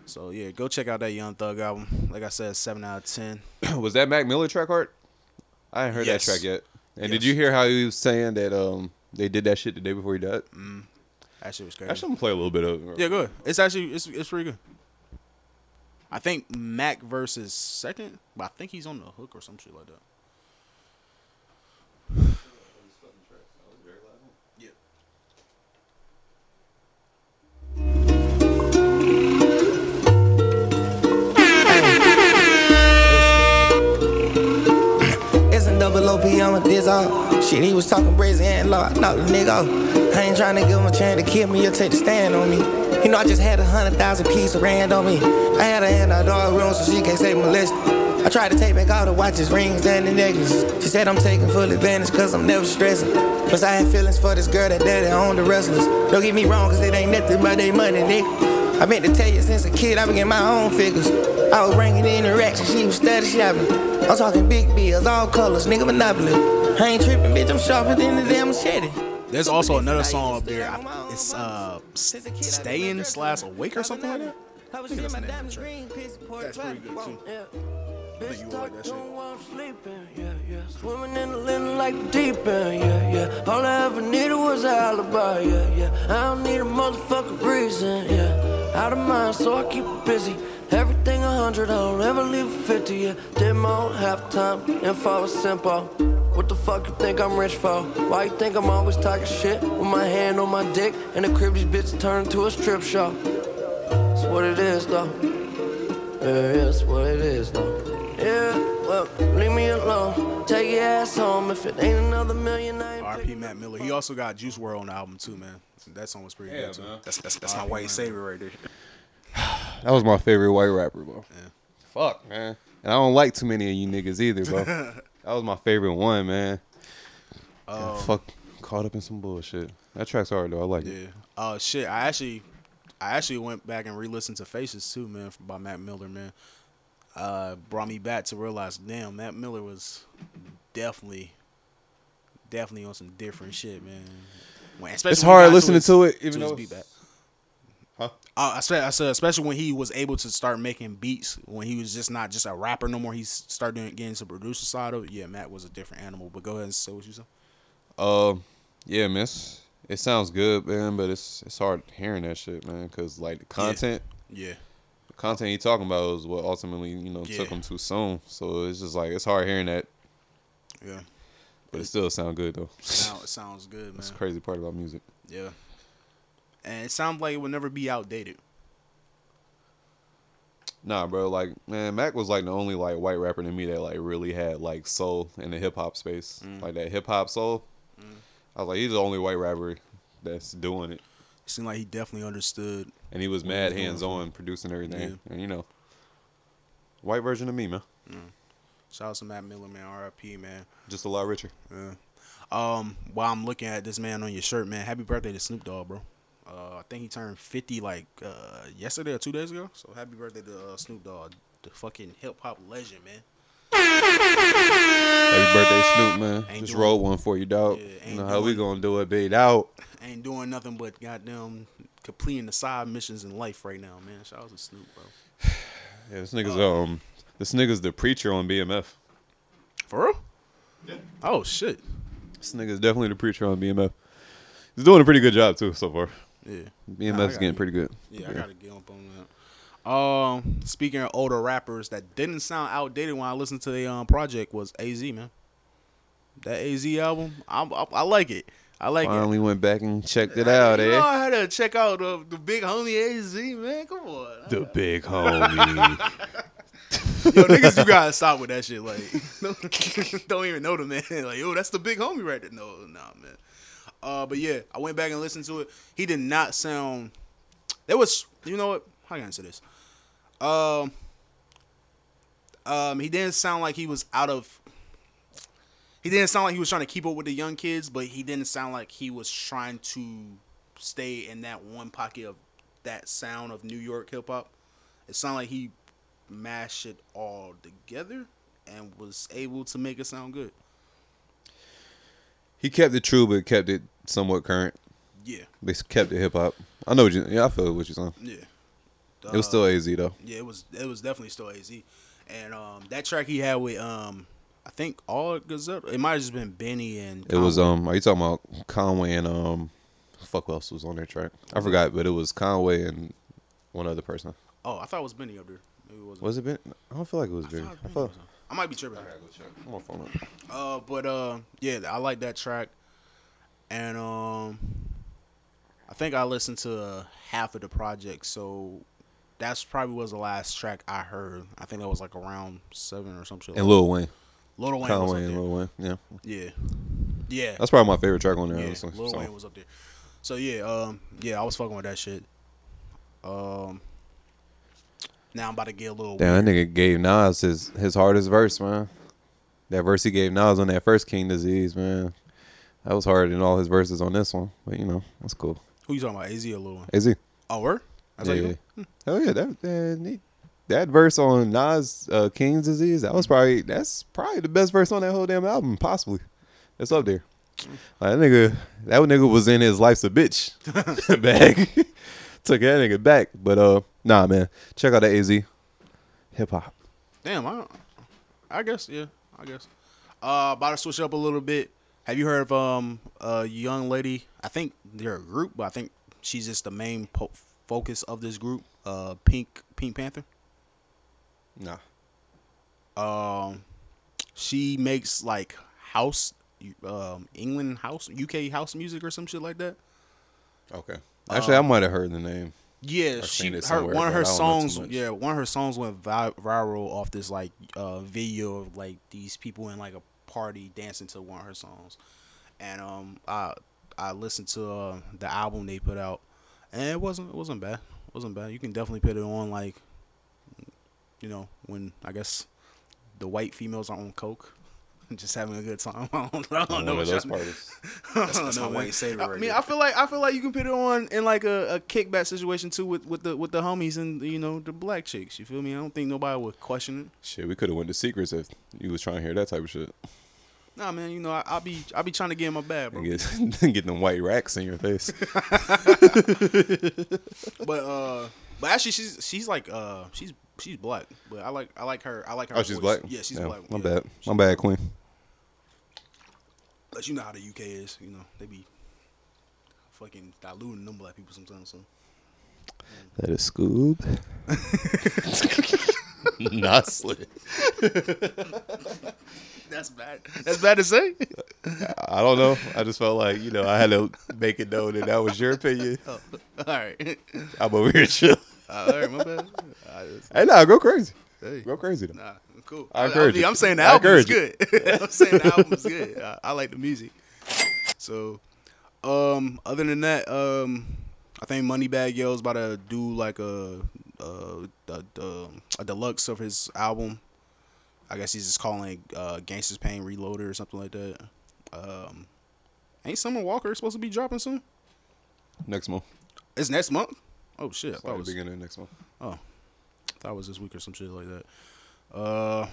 So yeah, go check out that Young Thug album. Like I said, seven out of ten. was that Mac Miller track art? I ain't heard Yes. that track yet. And did you hear how he was saying that um they did that shit the day before he died? That shit was crazy. Actually, I'm gonna play a little bit of it. Yeah, good. It's actually it's it's pretty good. I think Mac versus second, but I think he's on the hook or some shit like that. A double OP on this all. Shit, he was talking brazen and law. Knock the nigga off. I ain't trying to give him a chance to kill me or take the stand on me. You know, I just had a hundred thousand piece of rand on me. I had her in our dog room so she can't say molested. I tried to take back all the watches, rings, and the necklaces. She said I'm taking full advantage cause I'm never stressing. Plus, I had feelings for this girl that daddy owned the wrestlers. Don't get me wrong, cause it ain't nothing but they money, nigga. I meant to tell you since a kid, I began my own figures. I was bringing in the racks and she was steady shopping. I'm talking big bills, all colors, nigga monopoly. I ain't tripping, bitch, I'm sharper than the damn machete. There's also another song up there. I- It's uh, staying slash awake or something like that. I was think that's my the name of diamond the track. green, piss poor That's pretty good, too. Yeah. think you would like that shit. Don't want sleeping, yeah, yeah. Swimming in the linen like the deep end, yeah, yeah. All I ever needed was an alibi, yeah, yeah. I don't need a motherfucking reason, yeah. Out of mind, so I keep it busy. Everything a hundred, I don't ever leave a fifty, yeah. Did my own halftime, was simple. What the fuck you think I'm rich for? Why you think I'm always talking shit with my hand on my dick and the crib these bitches turn into a strip show? That's what it is, though. Yeah, that's what it is, though. Yeah, well, leave me alone. Take it ass home. If it ain't another million, R.P. Mac Miller. He also got Juice WRLD on the album too, man. That song was pretty Yeah, good too. man. That's that's, that's my white savior right there. That was my favorite white rapper, bro. Fuck, man. And I don't like too many of you niggas either, bro. that was my favorite one, man. Got fuck caught up in some bullshit. That track's hard though. I like it. Yeah. Uh, shit. I actually, I actually went back and re-listened to Faces too, man, by Mac Miller, man. Uh, brought me back to realize, damn, Mac Miller was definitely, definitely on some different shit, man. When, especially It's hard got listening his- to it, even his though beat it's- back. Huh? Uh, I said, I said, especially when he was able to start making beats, when he was just not just a rapper no more. He started doing, getting to producer side of it. Yeah, Matt was a different animal. But go ahead and say what you said. Uh, yeah, miss. It sounds good, man, but it's it's hard hearing that shit, man, because like the content, Yeah. the content he talking about is what ultimately you know Yeah. took him too soon. So it's just like it's hard hearing that, Yeah. but it still sound good though. Sound, it sounds good, man. That's the crazy part about music. Yeah. And it sounds like it will never be outdated. Nah, bro. Like, man, Mac was like the only like white rapper to me that like really had like soul in the hip hop space, Mm. like that hip hop soul. I was like, he's the only white rapper that's doing it, It seemed like he definitely understood. and he was mad hands on producing everything, Yeah. and you know, white version of me, man, Shout out to Mac Miller, man. R.I.P. Man. just a lot richer. Yeah. Um, while I'm looking at this man on your shirt, man, happy birthday to Snoop Dogg, bro. Uh, I think he turned 50 like uh, yesterday or two days ago. So happy birthday to uh, Snoop Dogg, the fucking hip hop legend, man. Happy birthday, Snoop, man. Ain't Just doing- roll one for you, dog. Yeah, you ain't know how we gonna do it, beat out. Ain't doing nothing but goddamn completing the side missions in life right now, man. Shout out to Snoop, bro. Yeah, this nigga's um, this nigga's the preacher on BMF. For real? Yeah. Oh shit. This nigga's definitely the preacher on BMF. He's doing a pretty good job too so far. Yeah. BMF's Nah, I getting you. pretty good. Yeah, I gotta get up on that. Um, speaking of older rappers that didn't sound outdated when I listened to the um project was AZ man. That AZ album, I, I, I like it. I like Finally went back and checked it it. out, you know, eh? I had to check out the, the big homie AZ man. Come on, The big homie. yo niggas, you gotta stop with that shit. Like, don't even know the man. Like, yo, that's the big homie right there. No, nah, man. Uh, but yeah, I went back and listened to it. He did not sound. There was, you know what? How can I say this? Um, um, he didn't sound like he was out of. He didn't sound like he was trying to keep up with the young kids, but he didn't sound like he was trying to stay in that one pocket of that sound of New York hip hop. It sounded like he mashed it all together and was able to make it sound good. he kept it true, but kept it somewhat current. Yeah, They kept it hip hop. I know what you. Yeah, I feel what you're saying. yeah. It was still AZ though. Yeah, it was it was definitely still AZ. And um that track he had with um I think all Gazette it might have just been Benny and It was um. Are you talking about Conway and um? Fuck, who else was on that track? I forgot, but it was Conway and one other person. Oh, I thought it was Benny up there. Maybe it wasn't. Was it Ben? I don't feel like it was I Ben. thought I Benny felt. was on. I might be tripping. I'm on phone up. Uh, but uh, yeah, I like that track, and um, I think I listened to uh, half of the project, so that's probably was the last track I heard. I think that was like around seven or some shit. And like Lil Wayne, Lil Wayne up there. Lil Wayne. Yeah, Yeah, yeah, that's probably my favorite track on there. yeah. honestly. Lil So, Wayne was up there. So yeah, um, yeah, I was fucking with that shit. Um, now I'm about to get a little. Damn, weird. that nigga gave Nas his his hardest verse, man. That verse he gave Nas on that first King Disease, man. That was harder than all his verses on this one, but you know that's cool. Who you talking about? Az or Lil Wayne? Az, Oh, word? How yeah, yeah. go? Hell yeah, that that, neat. that verse on Nas uh, King's Disease, that was probably that's probably the best verse on that whole damn album, possibly. That's up there. Like, that nigga, that nigga was in his life's a bitch bag. Took that nigga back, but uh, nah, man, check out that Az hip hop. Damn, I, I guess yeah, I guess. Uh, about to switch up a little bit. Have you heard of um a young lady? I think they're a group, but I think she's just the main po- focus of this group. Uh, Pink Pink Panther. Nah, Um, she makes like house, um, England house, UK house music or some shit like that. okay. Actually, I might have heard the name. Yeah, I've she her one of her I don't know too songs. Yeah, one of her songs went vi- viral off this like uh video of like these people in like a party dancing to one of her songs, and um I I listened to uh, the album they put out, and it wasn't it wasn't bad. It wasn't bad. You can definitely put it on like, you know, when I guess the white females are on coke. And just having a good time. I don't, I don't know of what those y'all- parties. that's, that's my white savior I right mean, there. I feel like I feel like you can put it on in like a, a kickback situation too with, with the with the homies and you know the black chicks. You feel me? I don't think nobody would question it. Shit, we could have went to secrets if you was trying to hear that type of shit. Nah, man. You know I, I be I be trying to get in my bag, bro. And get get them white racks in your face. But uh, but actually she's she's like uh she's she's black. But I like I like her I like her. Oh, she's black. Yeah, she's Yeah, black. My yeah. bad. My bad, Queen. But you know how the UK is. You know they be fucking diluting them black people sometimes. So That is Scoob. Not Slikk. That's bad. That's bad to say. I don't know. I just felt like you know I had to make it known that that was your opinion. All right. I'm over here chill. All right, my bad. I Hey, nah, go crazy. Hey. Go crazy. Though. Nah, cool. I encourage mean, it. I'm saying the I album is encourage good. I'm saying the album is good. I, I like the music. So, um, other than that, um, I think Moneybagg Yo's about to do like a a, a, a, a deluxe of his album. I guess he's just calling it uh, Gangsters Pain Reloaded or something like that. Um, ain't Summer Walker supposed to be dropping soon? Next month. It's next month. Oh shit! I thought like it was, beginning of next month. oh, thought it was this week or some shit like that. Uh,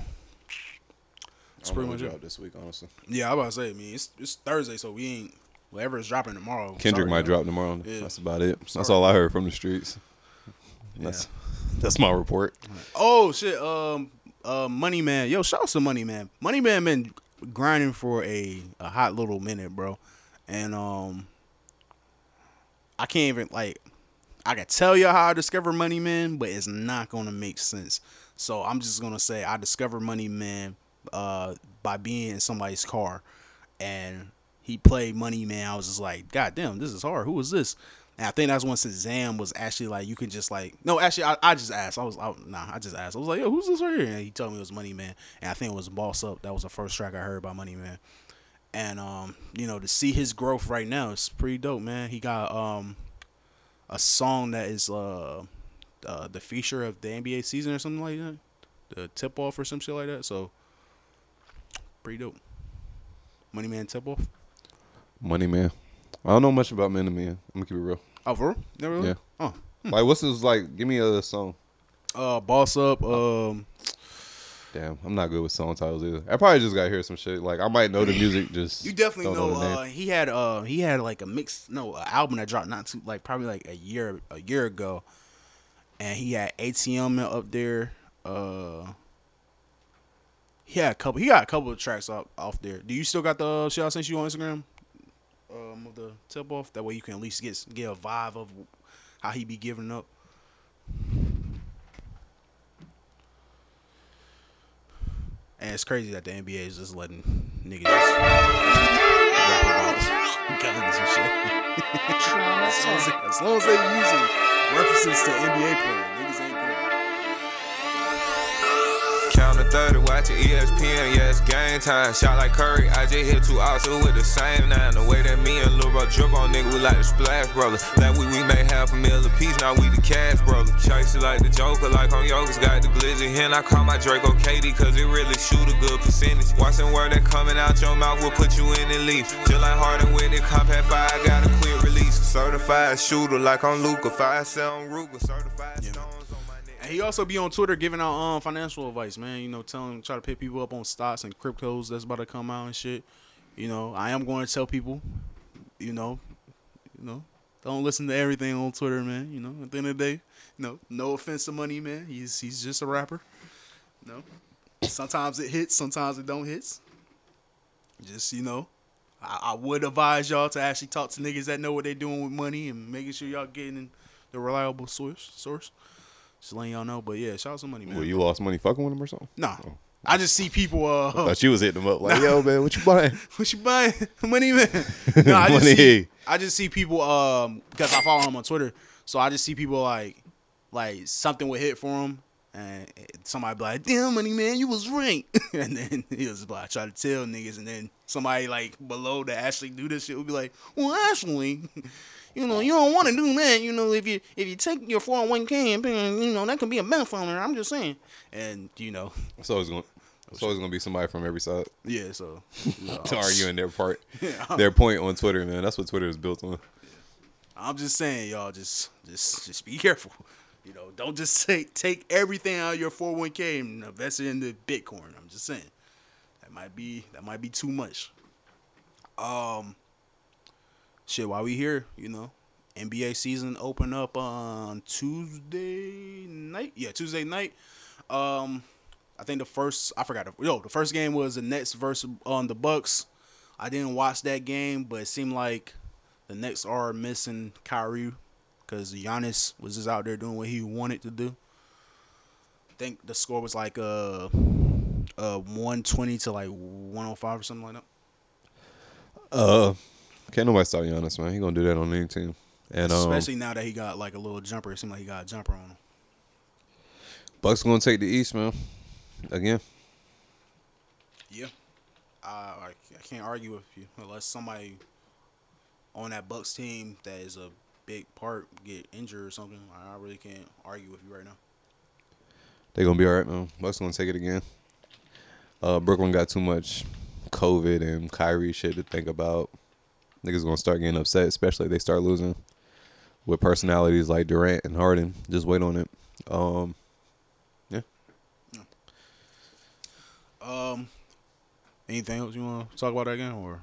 That's pretty much drop this week, honestly. Yeah, I was about to say. I mean, it's it's Thursday, so we ain't whatever is dropping tomorrow. Kendrick sorry, might man. drop tomorrow. Yeah. That's about it. That's all I heard from the streets. That's that's my report. Oh shit. Um. Uh. Money Man. Yo, shout out to Money Man. Money Man been grinding for a a hot little minute, bro. And um. I can't even like. I can tell you how I discovered Money Man, but it's not gonna make sense. So I'm just gonna say I discovered Money Man uh by being in somebody's car, and he played Money Man. I was just like, God damn, this is hard. Who is this? And I think that's when Shazam was actually like, you can just like, no, actually, I, I just asked. I was, I, nah, I just asked. I was like, yo, who's this right here? And he told me it was Money Man, and I think it was Boss Up. That was the first track I heard by Money Man. And um, you know, to see his growth right now, it's pretty dope, man. He got um a song that is uh, uh the feature of the NBA season or something like that, the tip off or some shit like that. So pretty dope. Money Man tip off. Money man. I don't know much about Money Man. I'm gonna keep it real. Oh, for real? Never really? Yeah. Oh, Like, what's this like? Give me a song. uh, boss up. Um, Damn, I'm not good with song titles either. I probably just gotta hear some shit. Like, I might know the music. Just you definitely know. the uh, he had uh, he had like a mix, no, an album that dropped not too, like probably like a year, a year ago, and he had ATM up there. Uh, he had a couple. He got a couple of tracks off off there. Do you still got the uh, shit I sent you on Instagram? Um, of the tip off. That way you can at least get get a vibe of how he be giving up. And it's crazy that the NBA is just letting niggas just about guns and shit. as, long as as long as they using references to NBA players, 30, watching ESPN, yeah, it's game time. Shot like Curry, I just hit two outs with the same nine. The way that me and Lil Bro drip on nigga, we like the splash brother. Last week we made half a mil a piece, now we the cash brother. Chase it like the Joker, like on Yoga's got the glizzy. And I call my Draco Katie, cause it really shoot a good percentage. Watching word that coming out your mouth will put you in the leaf. Just like Harden with it, compact fire, got a quick release. Certified shooter, like on Luka, 5'7 Ruger, certified stones on my neck. And he also be on Twitter giving out um financial advice, man. You know, telling try to pick people up on stocks and cryptos that's about to come out and shit. You know, I am going to tell people, you know, you know, don't listen to everything on Twitter, man. You know, at the end of the day, you know, no offense to Money, man. He's he's just a rapper. Know, sometimes it hits, sometimes it don't hits. Just you know, I, I would advise y'all to actually talk to niggas that know what they're doing with money and making sure y'all getting the reliable source. Source. Just letting y'all know. But yeah, shout out to Money, man. Well, you lost money fucking with him or something? Nah. I just see people uh Thought you was hitting him up like, yo, man, what you buying? what you buying? Money man. No, I just Money. see I just see people um because I follow him on Twitter. So I just see people like like something would hit for him And somebody be like, "Damn, money man, you was right." and then he was like, I try to tell niggas, and then somebody like below that actually do this shit would be like, "Well, actually, you know, you don't want to do that. You know, if you if you take your 401k and pay, you know that can be a benefit. I'm just saying." And you know, It's always gonna. It's always gonna be somebody from every side yeah. So you know, arguing their part, Yeah. their point on Twitter, man. That's what Twitter is built on. I'm just saying, y'all, just just just be careful. You know, don't just take take everything out of your 401k and invest it into Bitcoin. I'm just saying that might be that might be too much. Um, shit. While we here, you know, NBA season open up on Tuesday night. Yeah, Tuesday night. Um, I think the first I forgot. Yo, the first game was the Nets versus on the Bucks. I didn't watch that game, but it seemed like the Nets are missing Kyrie because Giannis was just out there doing what he wanted to do. I think the score was like uh uh 120 to like 105 or something like that. Uh, can't nobody stop Giannis, man. He gonna do that on any team. And um, Especially now that he got like a little jumper. It seemed like he got a jumper on him. Bucks gonna take the East, man. Again, Yeah. Uh, I, I can't argue with you unless somebody on that Bucks team that is a big part get injured or something. I really can't argue with you right now. they gonna be all right, man. Bucks gonna take it again. Uh, Brooklyn got too much COVID and Kyrie shit to think about. Niggas gonna start getting upset, especially if they start losing with personalities like Durant and Harden. Just wait on it. Um, yeah. Um, anything else you want to talk about that game or?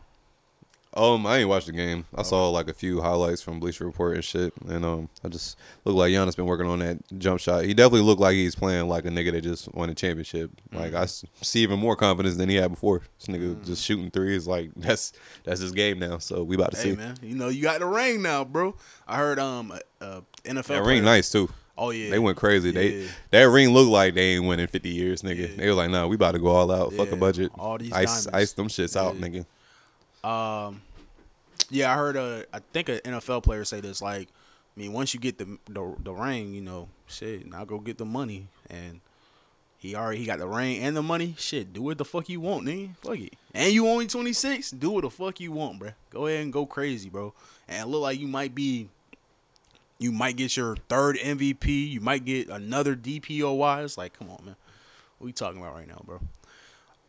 Um, I ain't watched the game. I saw like a few highlights from Bleacher Report and shit, and um, I just looked like Giannis been working on that jump shot. He definitely looked like he's playing like a nigga that just won a championship. Like I see even more confidence than he had before. This nigga just shooting threes like that's that's his game now. So we about to Hey see. man, you know you got the ring now, bro. I heard um uh, NFL That ring nice too. Oh yeah, They went crazy. They that ring looked like they ain't winning fifty years, nigga. Yeah. They were like, nah, we about to go all out. Fuck a budget. all these ice diamonds. ice them shits out, nigga. Um, yeah, I heard a I think an NFL player say this. Like, I mean, once you get the the, the ring, you know, shit, now go get the money. And he already he got the ring and the money. Shit, do what the fuck you want, nigga. Fuck it. And you only twenty six. Do what the fuck you want, bro. Go ahead and go crazy, bro. And it look like you might be. You might get your third MVP. You might get another DPOY. It's like, come on, man. What are we talking about right now, bro?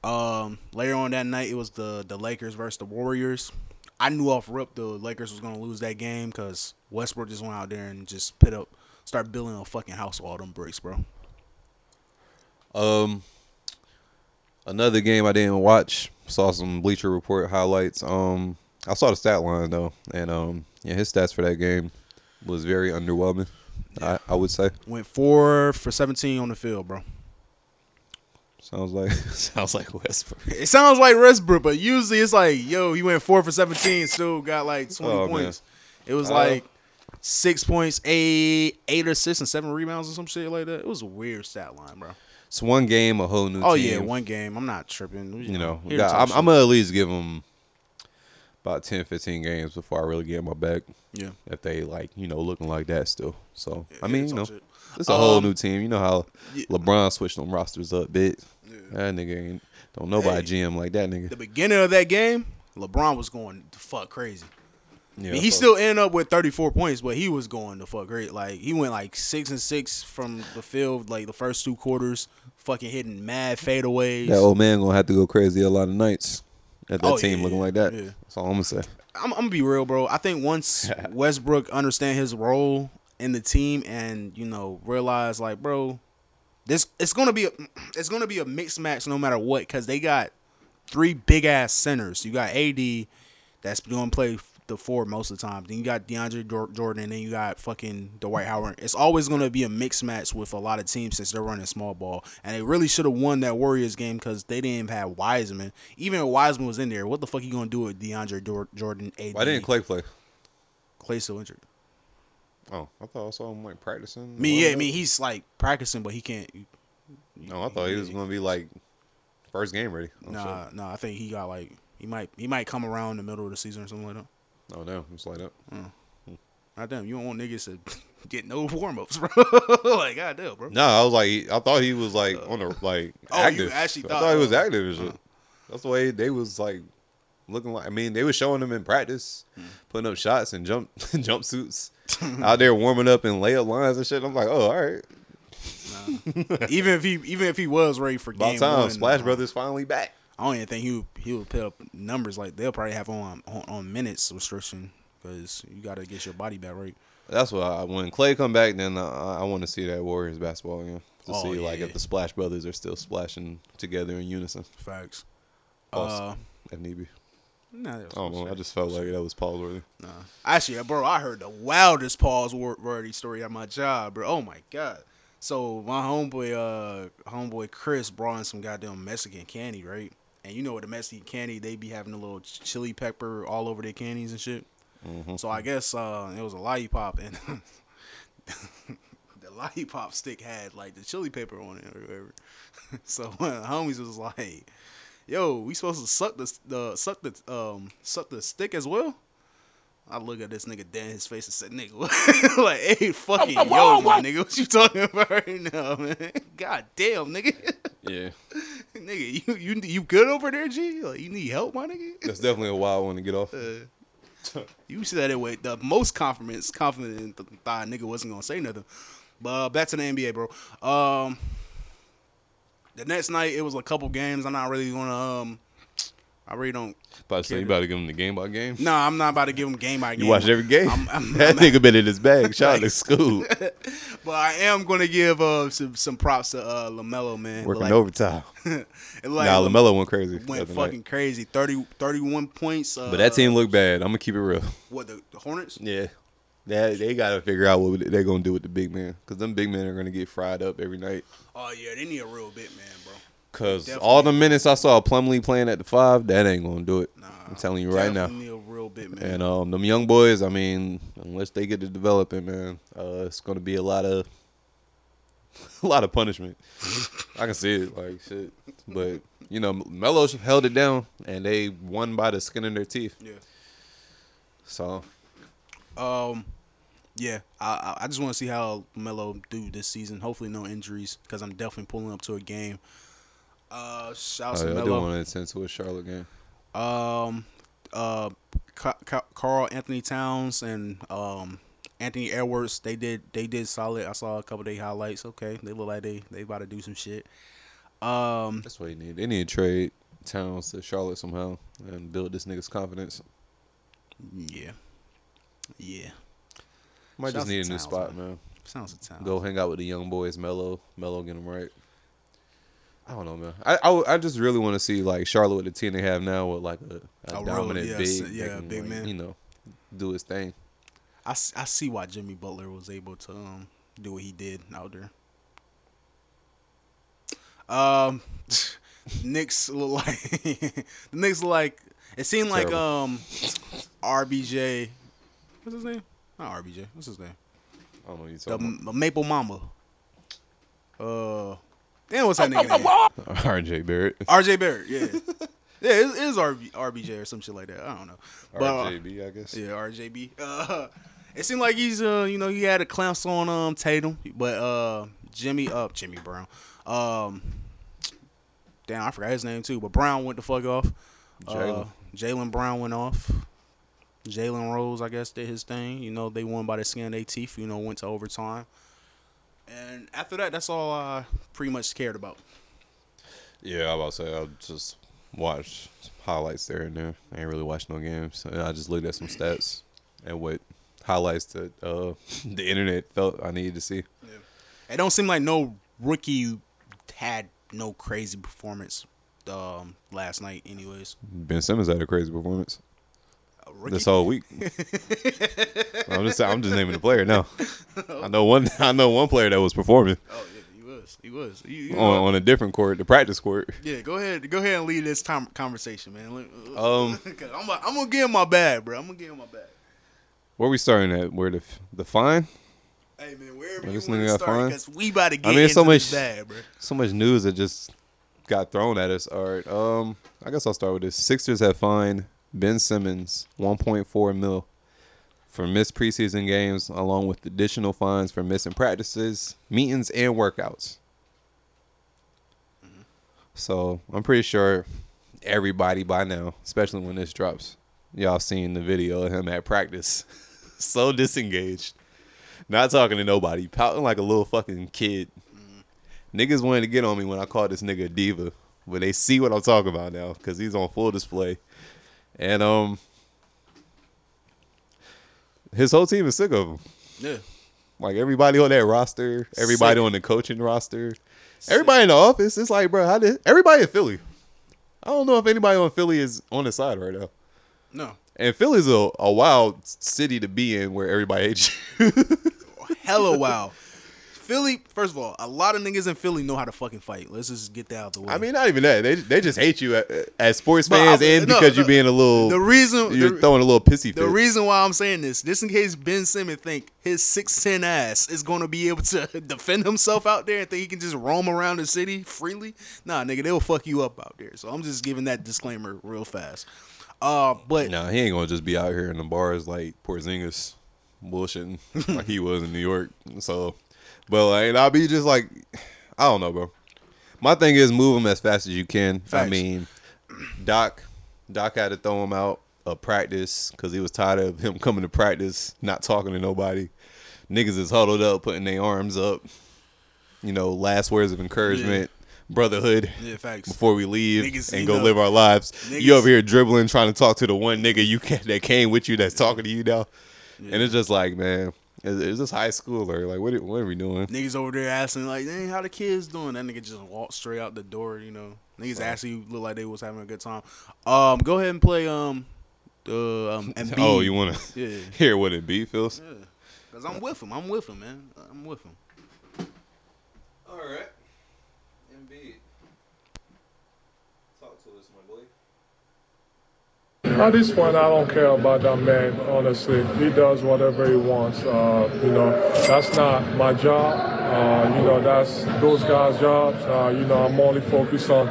Um, later on that night, it was the the Lakers versus the Warriors. I knew off rip the Lakers was gonna lose that game because Westbrook just went out there and just put up, start building a fucking house with all them bricks, bro. Um, another game I didn't watch. Saw some Bleacher Report highlights. Um, I saw the stat line though, and um, yeah, his stats for that game was very underwhelming. I, I would say. Went four for seventeen on the field, bro. Sounds like sounds like Westbrook. It sounds like Westbrook, but usually it's like, yo, he went four for seventeen, still got like twenty Oh, man. points. It was Uh, like six points, eight, eight assists, and seven rebounds or some shit like that. It was a weird stat line, bro. It's one game, a whole new. Oh team. yeah, one game. I'm not tripping. You know, here to I'm. I'm gonna at least give them about 10, 15 games before I really get my back. Yeah. If they like, you know, looking like that still. So I mean, you know, shit. it's a whole Um, new team. You know how yeah. LeBron switched them rosters up, bit. That nigga ain't don't nobody Hey. GM like that nigga. the beginning of that game, LeBron was going the fuck crazy. Yeah, I mean, he still ended up with 34 points, but he was going the fuck great. Like he went like six and six from the field, like the first two quarters, fucking hitting mad fadeaways. that old man gonna have to go crazy a lot of nights at that Oh, team yeah, looking yeah, like that. yeah. That's all I'm gonna say. I'm, I'm gonna be real, bro. I think once Westbrook understand his role in the team and you know realize like, bro, this it's gonna be a it's gonna be a mixed match no matter what because they got three big ass centers. You got AD that's going to play the four most of the time. Then you got DeAndre Jordan, and then you got fucking Dwight Howard. It's always going to be a mixed match with a lot of teams since they're running small ball, and they really should have won that Warriors game because they didn't even have Wiseman. Even if Wiseman was in there, what the fuck you going to do with DeAndre Jor- Jordan? AD? Why didn't Clay play? Clay still injured? Oh, I thought I saw him like practicing. I mean, yeah, I mean he's like practicing, but he can't. No, I thought he was gonna be like first game ready. Oh, Nah, shit. nah. I think he got like he might he might come around the middle of the season or something like that. Oh damn, it's like that. God damn, you don't want niggas to get no warm ups, bro. like goddamn, bro. No, I was like, I thought he was like on a uh, like Oh, you active. actually I thought- thought he was uh, active shit. Uh. That's the way they was like looking like. I mean, they were showing them in practice, Hmm. putting up shots and jump jumpsuits out there warming up in layup lines and shit. I'm like, oh, all right. even if he even if he was ready for About game time. one, Splash Brothers finally back. I don't even think he would, he would put up numbers like they'll probably have on on, on minutes restriction because you got to get your body back right. That's why I, when Clay come back, then uh, I want to see that Warriors basketball again to Oh, see like yeah. if the Splash Brothers are still splashing together in unison. Facts. Pause, Uh, if need be. Nah, I don't know. I just felt like that was pause worthy. Nah, Actually, bro, I heard the wildest pause worthy story at my job, bro. Oh my god. So my homeboy, uh, homeboy Chris brought in some goddamn Mexican candy, right? And you know what the Mexican candy they be having a little chili pepper all over their candies and shit. So I guess uh, it was a lollipop, and the lollipop stick had like the chili pepper on it or whatever. so one of the homies was like, "Yo, we supposed to suck the the suck the um suck the stick as well." I look at this nigga dead in his face and said, "Nigga, what? like, hey, fucking yo, my nigga, what you talking about right now, man? God damn, nigga, Yeah, nigga, you you you good over there, G? Like, you need help, my nigga? that's definitely a wild one to get off. You said it with the most confidence, confident th- thought a nigga wasn't gonna say nothing. But uh, back to the NBA, bro. Um, the next night it was a couple games. I'm not really gonna um, I really don't. About to say you about to give him the game by game. No, I'm not about to give him game by game. You watch every game. I'm- I'm- that nigga been in his bag. Shout out to school, But I am gonna give uh some, some props to uh Lamelo, man. working like, overtime. like nah, Lamelo went crazy. went fucking night. crazy. 30, 31 points. Uh, But that team looked bad. I'm gonna keep it real. What the, the Hornets? Yeah, they they gotta figure out what they're gonna do with the big man because them big men are gonna get fried up every night. Oh yeah, they need a real big man, bro. Cause Definitely. all the minutes I saw Plumlee playing at the five, that ain't gonna do it. Nah, I'm telling you right now. Need a real big man. And um, them young boys, I mean, unless they get to developing, man, uh, it's gonna be a lot of, a lot of punishment. I can see it, like shit. But you know, Melo held it down, and they won by the skin of their teeth. Yeah. So Um, yeah, I I- just want to see how Melo do this season. Hopefully, no injuries because I'm definitely pulling up to a game. Uh, shout out oh, to yeah, I do Melo. want to attend to a Charlotte game. Um, uh, Ca- Ca- Karl-Anthony Towns and um Anthony Edwards. They did they did solid. I saw a couple of their highlights. Okay, they look like they they about to do some shit. Um, That's what they need. They need to trade Towns to Charlotte somehow and build this nigga's confidence. yeah, yeah. Might just need a new spot, man. man. Sounds a town. Go hang out with the young boys, Melo. Melo get them right. I don't know, man. I I, I just really want to see like Charlotte with the team they have now with like a, a, A dominant yeah, big, yeah, big like, man. You know, do his thing. I, I see why Jimmy Butler was able to um do what he did out there. Um, Knicks look like the Knicks look like it seemed like um RBJ. What's his name? Not RBJ. What's his name? I don't know what you The talking M- Maple Mamba. Uh, damn, what's that nigga name? R.J. Barrett, RJ Barrett. Yeah, yeah, it, it is RB, RBJ or some shit like that. I don't know. But, uh, RJB, I guess. Yeah, RJB. Uh, it seemed like he's uh, you know, he had a clamps on um Tatum, but uh, Jimmy up, Jimmy Brown. Um, damn, I forgot his name too, but Brown went the fuck off. Uh. Jaylen Brown went off. Jalen Rose, I guess, did his thing. You know, they won by the skin of their teeth. You know, went to overtime. And after that, that's all I pretty much cared about. Yeah, I was about to say I just watched highlights there and there. I ain't really watched no games. And I just looked at some stats and what highlights that uh, the internet felt I needed to see. It don't seem like no rookie had no crazy performance um, last night, anyways. Ben Simmons had a crazy performance This whole week. I'm just I'm just naming the player now. I know one I know one player that was performing Oh yeah, he was. He was. You- you on, on a different court, the practice court. yeah, go ahead. Go ahead and lead this time conversation, man. Let- Um, I'm, gonna- I'm gonna give him my bag, bro. I'm gonna give him my bag. where we starting at? Where the the fine? Hey man, wherever you want to start, because we about to get I mean, into so much- bag, bro. So much news that just got thrown at us. All right. Um, I guess I'll start with this. Sixers have fined Ben Simmons 1.4 mil for missed preseason games, along with additional fines for missing practices, meetings, and workouts. So I'm pretty sure everybody by now, especially when this drops, y'all seen the video of him at practice, so disengaged, not talking to nobody, pouting like a little fucking kid. Niggas wanted to get on me when I called this nigga a diva, but they see what I'm talking about now because he's on full display, and um, his whole team is sick of him. Yeah. Like everybody on that roster, everybody Sick. on the coaching roster, everybody in the office. It's like, bro, how did everybody in Philly? I don't know if anybody on Philly is on the side right now. No. And Philly's a, a wild city to be in where everybody hates you. Hella wow. Philly, first of all, a lot of niggas in Philly know how to fucking fight. Let's just get that out the way. I mean, not even that. They they just hate you as, as sports But fans I- and no, because no. you're being a little. the reason you're the, throwing a little pissy fit. the reason why I'm saying this, just in case Ben Simmons think his six ten ass is gonna be able to defend himself out there and think he can just roam around the city freely. Nah, nigga, they'll fuck you up out there. So I'm just giving that disclaimer real fast. Uh, but Nah, he ain't gonna just be out here in the bars like Porzingis bullshitting like he was in New York. So, but like, and I'll be just like, I don't know, bro. My thing is move them as fast as you can. I mean, Doc, Doc had to throw him out of practice because he was tired of him coming to practice, not talking to nobody. Niggas is huddled up, putting their arms up. You know, last words of encouragement, brotherhood yeah, facts. before we leave Niggas, and go know, live our lives. niggas- you over here dribbling, trying to talk to the one nigga you can, that came with you that's talking to you now, and it's just like, man, is, is this high school or like what? Are, what are we doing? Niggas over there asking like, "Dang, how the kids doing?" That nigga just walked straight out the door. You know, niggas actually look like they was having a good time. Um, go ahead and play um, uh, um, Embiid. Oh, you want to Yeah. hear what it be, feels? Yeah, cause I'm with him. I'm with him, man. I'm with him. All right, Embiid, talk to us, my boy. At this point, I don't care about that man, honestly. He does whatever he wants. Uh, you know, that's not my job. Uh, you know, that's those guys' jobs. Uh, you know, I'm only focused on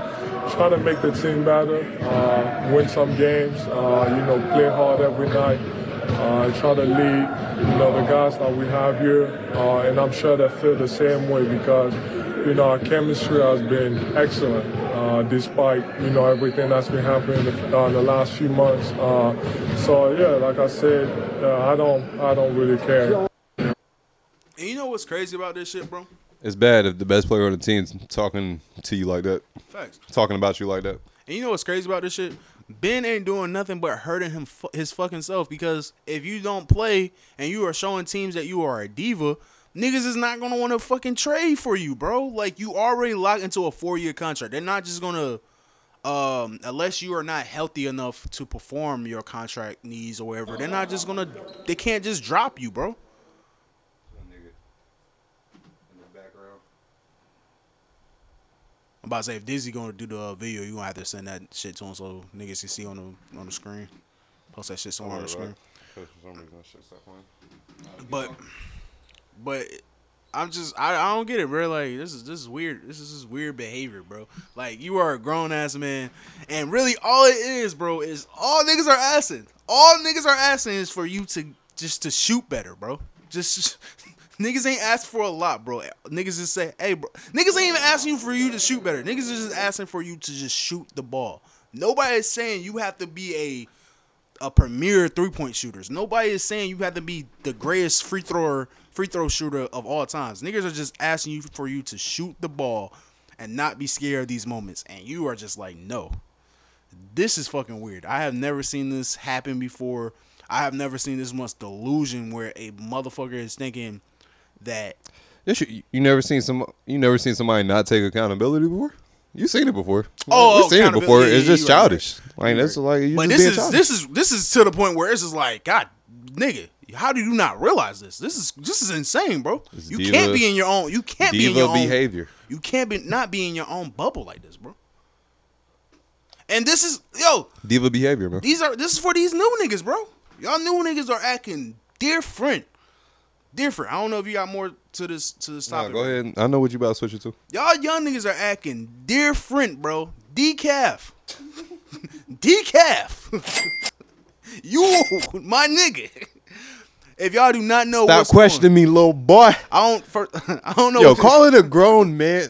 trying to make the team better, uh, win some games, uh, you know, play hard every night, uh, try to lead, you know, the guys that we have here. And I'm sure they feel the same way because, you know, our chemistry has been excellent uh, despite you know everything that's been happening in the, uh, the last few months. Uh, so yeah, like I said, uh, I don't I don't really care. And you know what's crazy about this shit, bro? It's bad if the best player on the team's talking to you like that, Facts. talking about you like that. And you know what's crazy about this shit? Ben ain't doing nothing but hurting him fu- his fucking self because if you don't play and you are showing teams that you are a diva, niggas is not gonna want to fucking trade for you, bro. Like you already locked into a four year contract. They're not just gonna um unless you are not healthy enough to perform your contract needs or whatever, they're not just gonna they can't just drop you, bro. I'm about to say if Dizzy gonna do the uh, video, you gonna have to send that shit to him so niggas can see on the on the screen. Post that shit somewhere on the screen. But but I'm just I, I don't get it, bro. Like this is this is weird. This is just weird behavior, bro. Like you are a grown ass man, and really all it is, bro, is all niggas are asking. All niggas are asking is for you to just to shoot better, bro. Just niggas ain't asked for a lot, bro. Niggas just say, hey, bro. Niggas ain't even asking you for you to shoot better. Niggas is just asking for you to just shoot the ball. Nobody is saying you have to be a a premier three point shooters. Nobody is saying you have to be the greatest free thrower, free throw shooter of all times. Niggas are just asking you for you to shoot the ball and not be scared of these moments. And you are just like, no. This is fucking weird. I have never seen this happen before. I have never seen this much delusion where a motherfucker is thinking that you, you never seen some. You never seen somebody not take accountability before. You seen it before. Oh, We've seen it before. Yeah, it's yeah, just right, childish. you Like that's like you but this is childish. this is this is to the point where it's just like, God, nigga, how do you not realize this? This is this is insane, bro. It's you diva- can't be in your own. You can't be in your own behavior. You can't be not be in your own bubble like this, bro. And this is yo. diva behavior, bro. These are this is for these new niggas, bro. Y'all new niggas are acting different, different. I don't know if you got more to this to this Nah, topic. go ahead. I know what you about to switch it to. Y'all young niggas are acting different, bro. Decaf. Decaf. you, my nigga. If y'all do not know, Stop questioning me, little boy. I don't. First, I don't know. Yo, call it a grown man.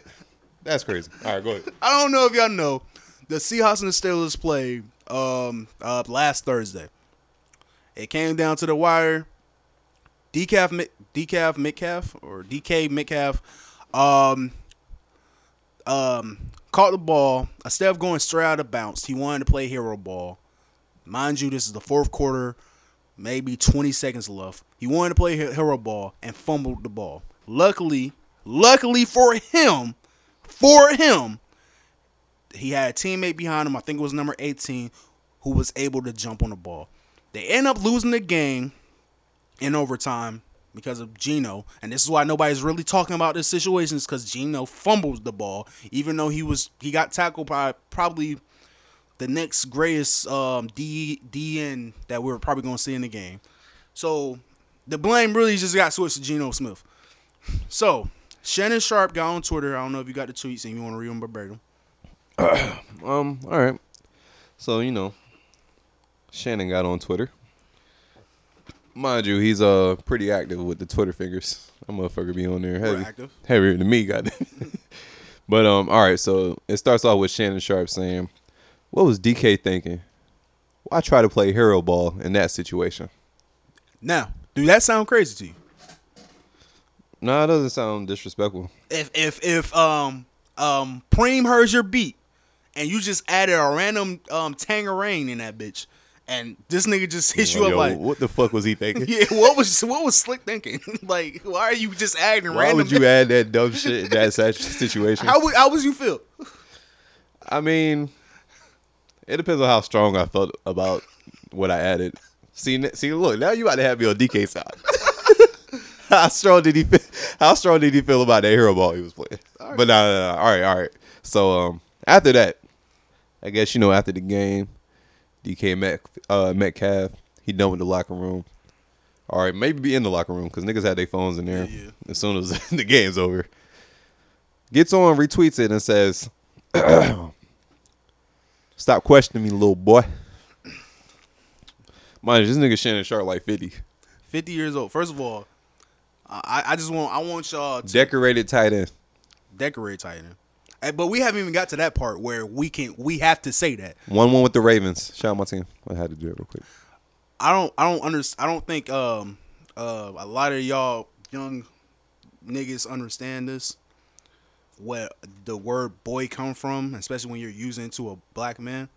That's crazy. All right, go ahead. I don't know if y'all know. The Seahawks and the Steelers played um uh last Thursday. It came down to the wire. Decaf Decaf Metcalf or DK Metcalf um um caught the ball. Instead of going straight out of bounds, he wanted to play hero ball. Mind you, this is the fourth quarter, maybe 20 seconds left. He wanted to play hero ball and fumbled the ball. Luckily, luckily for him, for him, he had a teammate behind him. I think it was number 18, who was able to jump on the ball. They end up losing the game in overtime because of Geno. And this is why nobody's really talking about this situation is because Geno fumbled the ball, even though he was he got tackled by probably the next greatest um, D DN that we are probably gonna see in the game. So the blame really just got switched to Geno Smith. So Shannon Sharpe got on Twitter. I don't know if you got the tweets and you want to read them verbatim. Um, all right. So, you know, Shannon got on Twitter. Mind you, he's uh pretty active with the Twitter fingers. That motherfucker be on there heavy. active. Heavier than me, got But um, all right, so it starts off with Shannon Sharpe saying, What was DK thinking? Why try to play hero ball in that situation? Now, do that sound crazy to you? No, it doesn't sound disrespectful. If if if um um Preem heard your beat and you just added a random um Tangerine in that bitch, and this nigga just hit you Yo, up like, what the fuck was he thinking? yeah, what was what was Slikk thinking? like, why are you just adding Why random? would you add that dumb shit in that situation? How would how would you feel? I mean, it depends on how strong I felt about what I added. See, see, look, now you about to have me on DK side. how strong did he? Feel, how strong did he feel about that hero ball he was playing? But no, no, no, all right, all right. So um, after that, I guess you know after the game, DK Met uh, Metcalf he done with the locker room. All right, maybe be in the locker room because niggas had their phones in there as soon as the game's over. Gets on, retweets it, and says, Stop questioning me, little boy. Mind you, this nigga Shannon Sharpe like 50. Fifty years old. First of all, I I just want I want y'all to Decorated tight end. Decorated tight end. But we haven't even got to that part where we can we have to say that. 1 1 with the Ravens. Shout out my team. I had to do it real quick. I don't I don't under I don't think um uh a lot of y'all young niggas understand this. Where the word boy come from, especially when you're using it to a black man.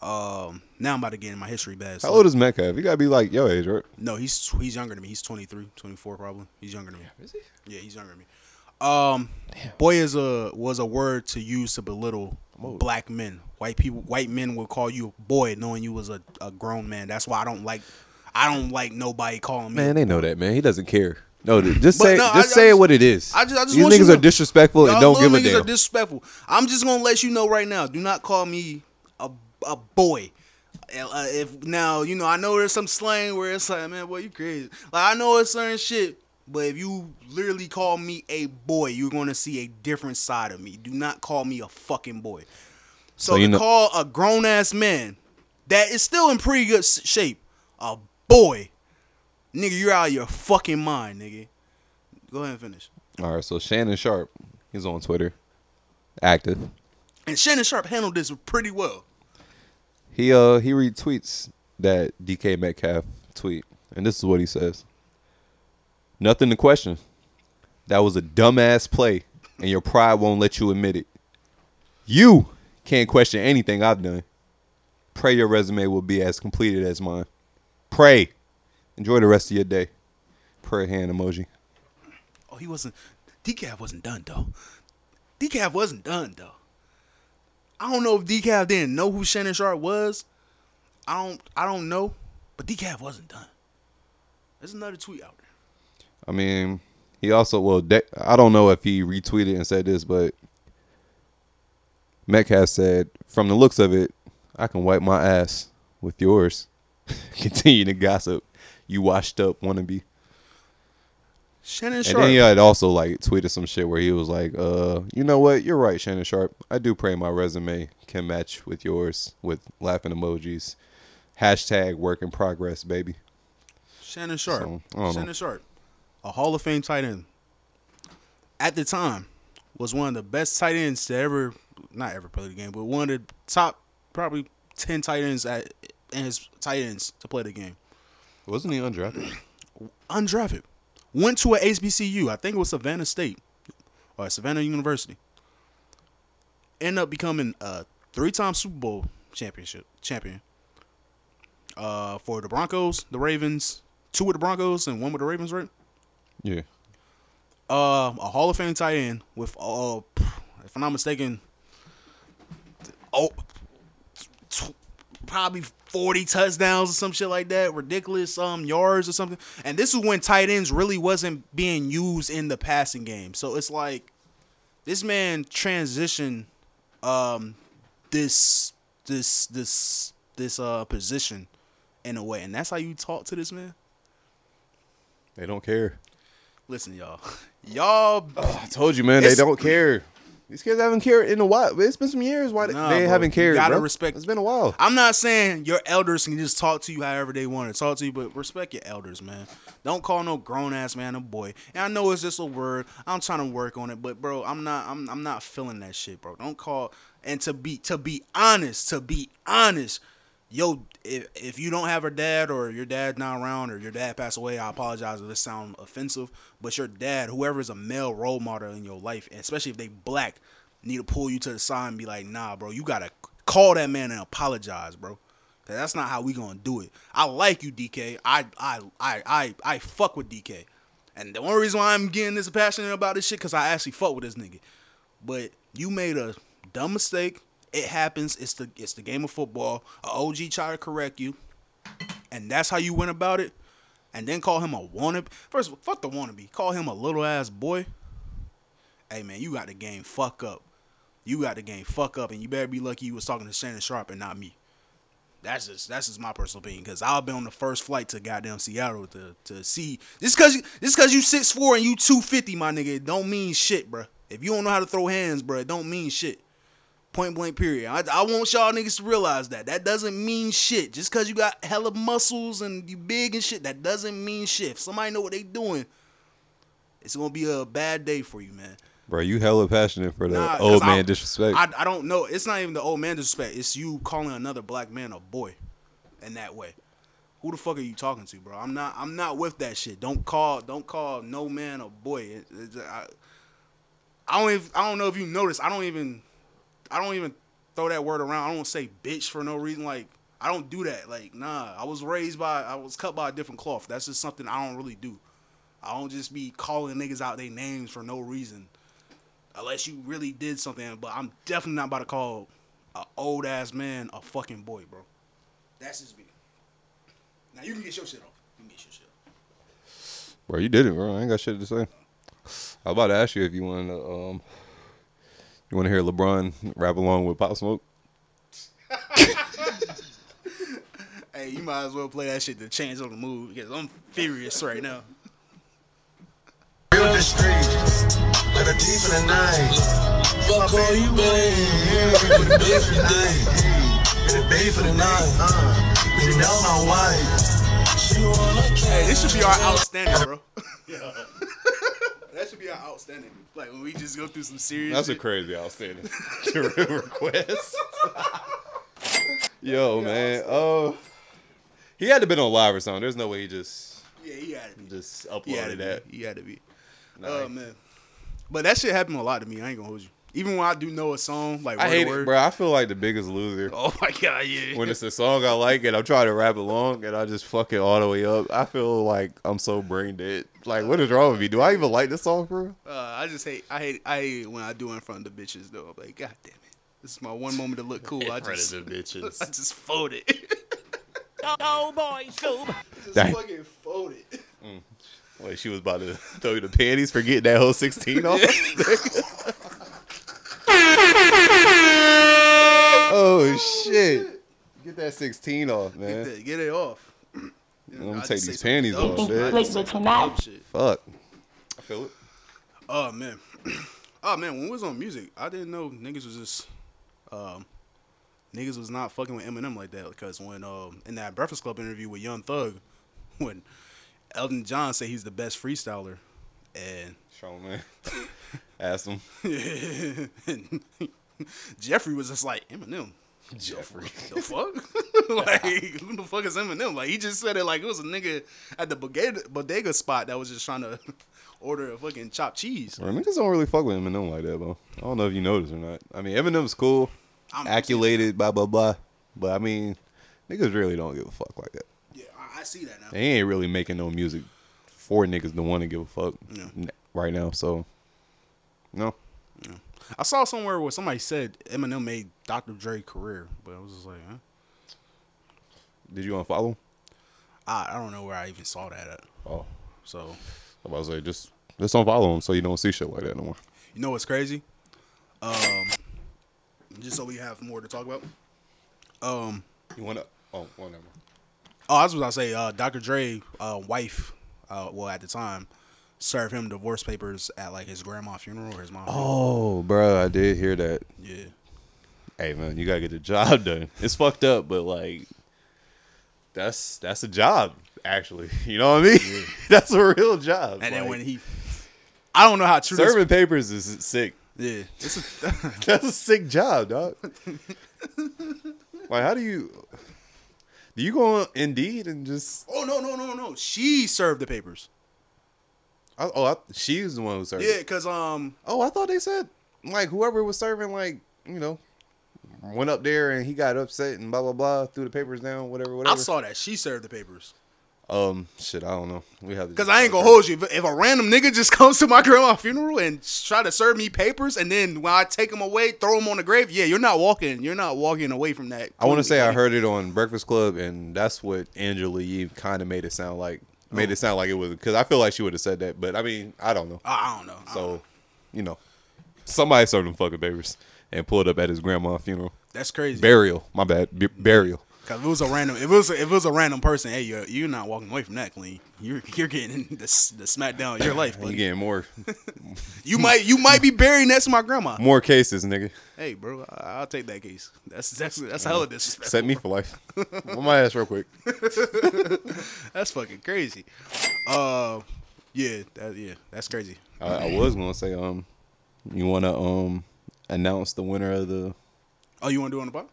Um now I'm about to get in my history bad. How old is Metcalf? You got to be like your age, right? No, he's he's younger than me. He's 23, 24 probably. He's younger than me. Is he? Yeah, he's younger than me. Um, boy is a was a word to use to belittle black men. White people, white men would call you a boy, knowing you was a, a grown man. That's why I don't like I don't like nobody calling me. Man, they know that, man. He doesn't care. No, dude, just But say no, just I say just- what it is. I just, I just These you niggas to are disrespectful and don't give a damn. are disrespectful. I'm just gonna let you know right now. Do not call me a a boy. Uh, if now you know, I know there's some slang where it's like, man, boy, you crazy. Like I know it's certain shit, but if you literally call me a boy, you're gonna see a different side of me. Do not call me a fucking boy. So, So you to know- call a grown ass man that is still in pretty good shape a boy, nigga, you're out of your fucking mind, nigga. Go ahead and finish. All right, so Shannon Sharpe, he's on Twitter, active. And Shannon Sharpe handled this pretty well. He uh he retweets that DK Metcalf tweet, and this is what he says: Nothing to question. That was a dumbass play, and your pride won't let you admit it. You can't question anything I've done. Pray your resume will be as completed as mine. Pray. Enjoy the rest of your day. Prayer hand emoji. Oh, he wasn't. Decaf wasn't done though. Decaf wasn't done though. I don't know if Decaf didn't know who Shannon Sharpe was. I don't. I don't know, but Decaf wasn't done. There's another tweet out. I mean, he also well, De- I don't know if he retweeted and said this, but Metcalf said, "From the looks of it, I can wipe my ass with yours." Continue to gossip. You washed up wannabe. Shannon Sharpe. And then he had also like tweeted some shit where he was like, "Uh, you know what? You're right, Shannon Sharpe. I do pray my resume can match with yours with laughing emojis. Hashtag work in progress, baby." Shannon Sharpe. So, don't know. Shannon Sharpe, a Hall of Fame tight end. At the time, was one of the best tight ends to ever, not ever play the game, but one of the top, probably ten tight ends at in his tight ends to play the game. Wasn't he undrafted? Undrafted, went to a HBCU. I think it was Savannah State or Savannah University. End up becoming a three-time Super Bowl championship champion. Uh, for the Broncos, the Ravens, two with the Broncos and one with the Ravens, right? Yeah. Um, a Hall of Fame tight end with, uh, if I'm not mistaken, oh, tw- probably 40 touchdowns or some shit like that, ridiculous um yards or something. And this is when tight ends really wasn't being used in the passing game. So it's like this man transitioned um this this this this uh position in a way, and that's how you talk to this man. They don't care. Listen, y'all, y'all. Oh, I told you, man. They don't care. These kids haven't cared in a while. It's been some years why they- Nah, they bro. haven't You cared. gotta bro. respect- It's been a while. I'm not saying your elders can just talk to you however they want to talk to you, but respect your elders, man. Don't call no grown ass man a boy. And I know it's just a word. I'm trying to work on it, but bro, I'm not. I'm. I'm not feeling that shit, bro. Don't call. And to be to be honest, to be honest, yo, if if you don't have a dad or your dad's not around or your dad passed away, I apologize if this sound offensive. But your dad, whoever is a male role model in your life, especially if they black, need to pull you to the side and be like, nah, bro, you gotta call that man and apologize, bro. that's not how we gonna do it. I like you, DK. I I I I I fuck with DK. And the only reason why I'm getting this passionate about this shit, cause I actually fuck with this nigga. But you made a dumb mistake. It happens. It's the it's the game of football. A OG try to correct you, and that's how you went about it. And then call him a wannabe. First, of all, fuck the wannabe. Call him a little ass boy. Hey man, you got the game fuck up. You got the game fuck up, and you better be lucky you was talking to Shannon Sharpe and not me. That's just that's just my personal opinion because I've been on the first flight to goddamn Seattle to to see just cause you cause you six four and you two fifty, my nigga, it don't mean shit, bruh. If you don't know how to throw hands, bruh, it don't mean shit. Point blank period. I, I want y'all niggas to realize that. That doesn't mean shit. Just cause you got hella muscles and you big and shit, that doesn't mean shit. If somebody know what they doing, it's gonna be a bad day for you, man. Bro, you hella passionate for the Nah, old I- man disrespect. I, I don't know. It's not even the old man disrespect. It's you calling another black man a boy in that way. Who the fuck are you talking to, bro? I'm not. I'm not with that shit. Don't call. Don't call no man a boy. It- it- I, I don't. Even, I don't know if you noticed. I don't even. I don't even throw that word around. I don't say bitch for no reason. Like I don't do that. Like nah. I was raised by. I was cut by a different cloth. That's just something I don't really do. I don't just be calling niggas out their names for no reason unless you really did something. But I'm definitely not about to call a old ass man a fucking boy, bro. That's just me. Now you can get your shit off. You can get your shit. Off. Bro, you did it, bro. I ain't got shit to say. I was about to ask you if you want to um you want to hear LeBron rap along with Pop Smoke. Hey, you might as well play that shit to change on the mood because I'm furious right now. Real the street, like a thief in the night. Fuck all you babe, in the bed for the day, in the bed for the night. Uh, you know my wife. She wanna Hey, this should be our outstanding, bro. that should be our outstanding. Like when we just go through some serious. That's a crazy outstanding request. Yo, man. Oh, he had to been on live or something. There's no way he just Yeah, he had to be. just He uploaded to that. be. He had to be. Nah, Oh man. But that shit happened a lot to me. I ain't gonna hold you. Even when I do know a song, like I word hate to it, word. bro. I feel like the biggest loser. Oh my god, yeah. when it's a song I like and I'm trying to rap along and I just fuck it all the way up, I feel like I'm so brain dead. Like, what is wrong with me? Do I even like this song, bro? Uh, I just hate. I hate. I hate it when I do it in front of the bitches though. I'm like, god damn it. This is my one moment to look cool. I just, the bitches. I just fold it. Oh boy, Scoob. just Dang. fucking fold it. Wait, she was about to throw you the panties for getting that whole 16 off? oh, shit. Get that 16 off, man. Get, get it off. I'm gonna take these panties dumb off, shit. I man. just say some. Fuck. I feel it. Oh man. Oh man, when we was on music, I didn't know niggas was just um niggas was not fucking with Eminem like that because when um in that Breakfast Club interview with Young Thug, when Elton John said he's the best freestyler, and Show man. Ask him. Jeffrey was just like Eminem. Jeffrey. The fuck? like who the fuck is Eminem? Like he just said it like it was a nigga at the bodega, bodega spot that was just trying to order a fucking chopped cheese. Bro, niggas don't really fuck with Eminem like that, bro. I don't know if you noticed or not. I mean, Eminem's cool, I'm- accolated, blah blah blah. But I mean, niggas really don't give a fuck like that. Yeah, I, I see that now. They ain't really making no music for niggas to want to give a fuck Yeah. right now. So, no. I saw somewhere where somebody said Eminem made Dr. Dre career, but I was just like, huh? Did you unfollow? I, I don't know where I even saw that at. Oh, So I was like, just just unfollow him so you don't see shit like that no more. you know what's crazy? Um, just so we have more to talk about. Um, You want to? Oh, mind. oh, I was about to say, uh, Dr. Dre, uh, wife, uh, well at the time, serve him divorce papers at like his grandma funeral or his mom. Oh, bro, I did hear that. yeah. Hey, man, you gotta get the job done. It's fucked up, but like, that's that's a job. Actually, you know what I mean? that's a real job. And then when he, I don't know how true serving papers is sick. Yeah, it's a, That's a sick job, dog. like, how do you? Do you go on Indeed and just? oh no no no no, she served the papers. I, oh, I, she's the one who served. Yeah, cause um, Oh, I thought they said like whoever was serving, like you know, went up there and he got upset and blah blah blah, threw the papers down, whatever, whatever. I saw that she served the papers. Um, shit, I don't know. We have Cause I ain't gonna hold you. If, if a random nigga just comes to my grandma's funeral and try to serve me papers, and then when I take them away, throw them on the grave, yeah, you're not walking. You're not walking away from that. I want to say I heard it on Breakfast Club, and that's what Angela Yee kind of made it sound like. Made Oh. it sound like it was because I feel like she would have said that, but I mean, I don't know. I don't know. I don't know. So, you know, somebody served him fucking papers and pulled up at his grandma's funeral. that's crazy. Burial, my bad, B- burial. Cause if it was a random, if it was if it was a random person, hey, you're you're not walking away from that clean. You're you're getting the the smackdown of your life. You buddy. getting more, You might you might be buried next to my grandma. more cases, nigga. Hey, bro, I- I'll take that case. That's that's that's hella disrespectful. Set me for life. On my ass real quick. That's fucking crazy. Uh, yeah, that, yeah, that's crazy. I, I was gonna say, um, you wanna um announce the winner of the? Oh, you want to do it on the bar?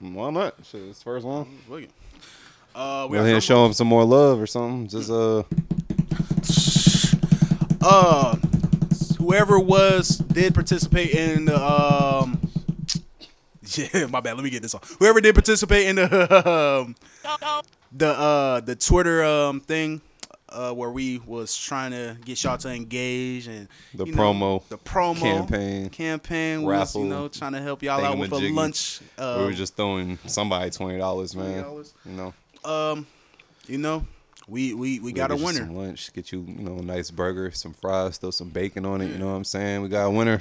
Why not? Shit, it's the first one. Look it. Uh, we Go got ahead and show him some more love or something. Just uh, uh whoever was did participate in the um yeah my bad let me get this on whoever did participate in the um, the uh the twitter um thing uh where we was trying to get y'all to engage and The you know, promo the promo campaign, campaign was raffle, you know trying to help y'all out with a lunch uh we were just throwing somebody twenty dollars, man. $20. You know, um you know we we we got a winner Some lunch, get you you know a nice burger, some fries, throw some bacon on it. You know what I'm saying? We got a winner.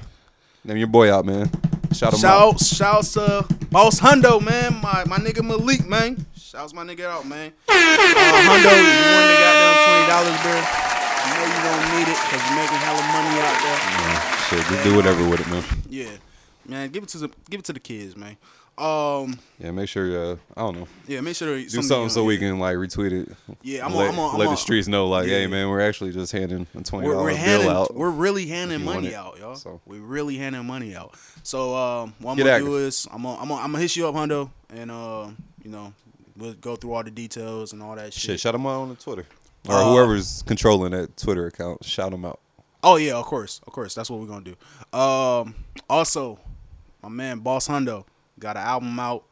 Name your boy out, man. Shout out. Shouts, shouts to Boss Hundo, man. My my nigga Malik, man. Shouts my nigga out, man. Uh, Hundo, you won the goddamn twenty dollars, bro. I know you don't need it because you're making hella money out there. Shit, just do whatever with it, man. Yeah, man. Give it to the give it to the kids, man. Um, Yeah, make sure. Uh, I don't know. yeah. Make sure Do something so we can like retweet it. Yeah, I'm let, on- I'm on- let the streets know, like, Yeah. hey, man, we're actually just handing a twenty We're, bill handing, out. we're really handing money out, y'all. So. We're really handing money out. So um, what I'm Get gonna active. do is I'm gonna, I'm gonna I'm gonna hit you up, Hundo, and uh, you know, we'll go through all the details and all that shit. Shit, shout them out on the Twitter or Uh, whoever's controlling that Twitter account. Shout them out. Oh yeah, of course, of course. That's what we're gonna do. Um, also, my man Boss Hundo got an album out.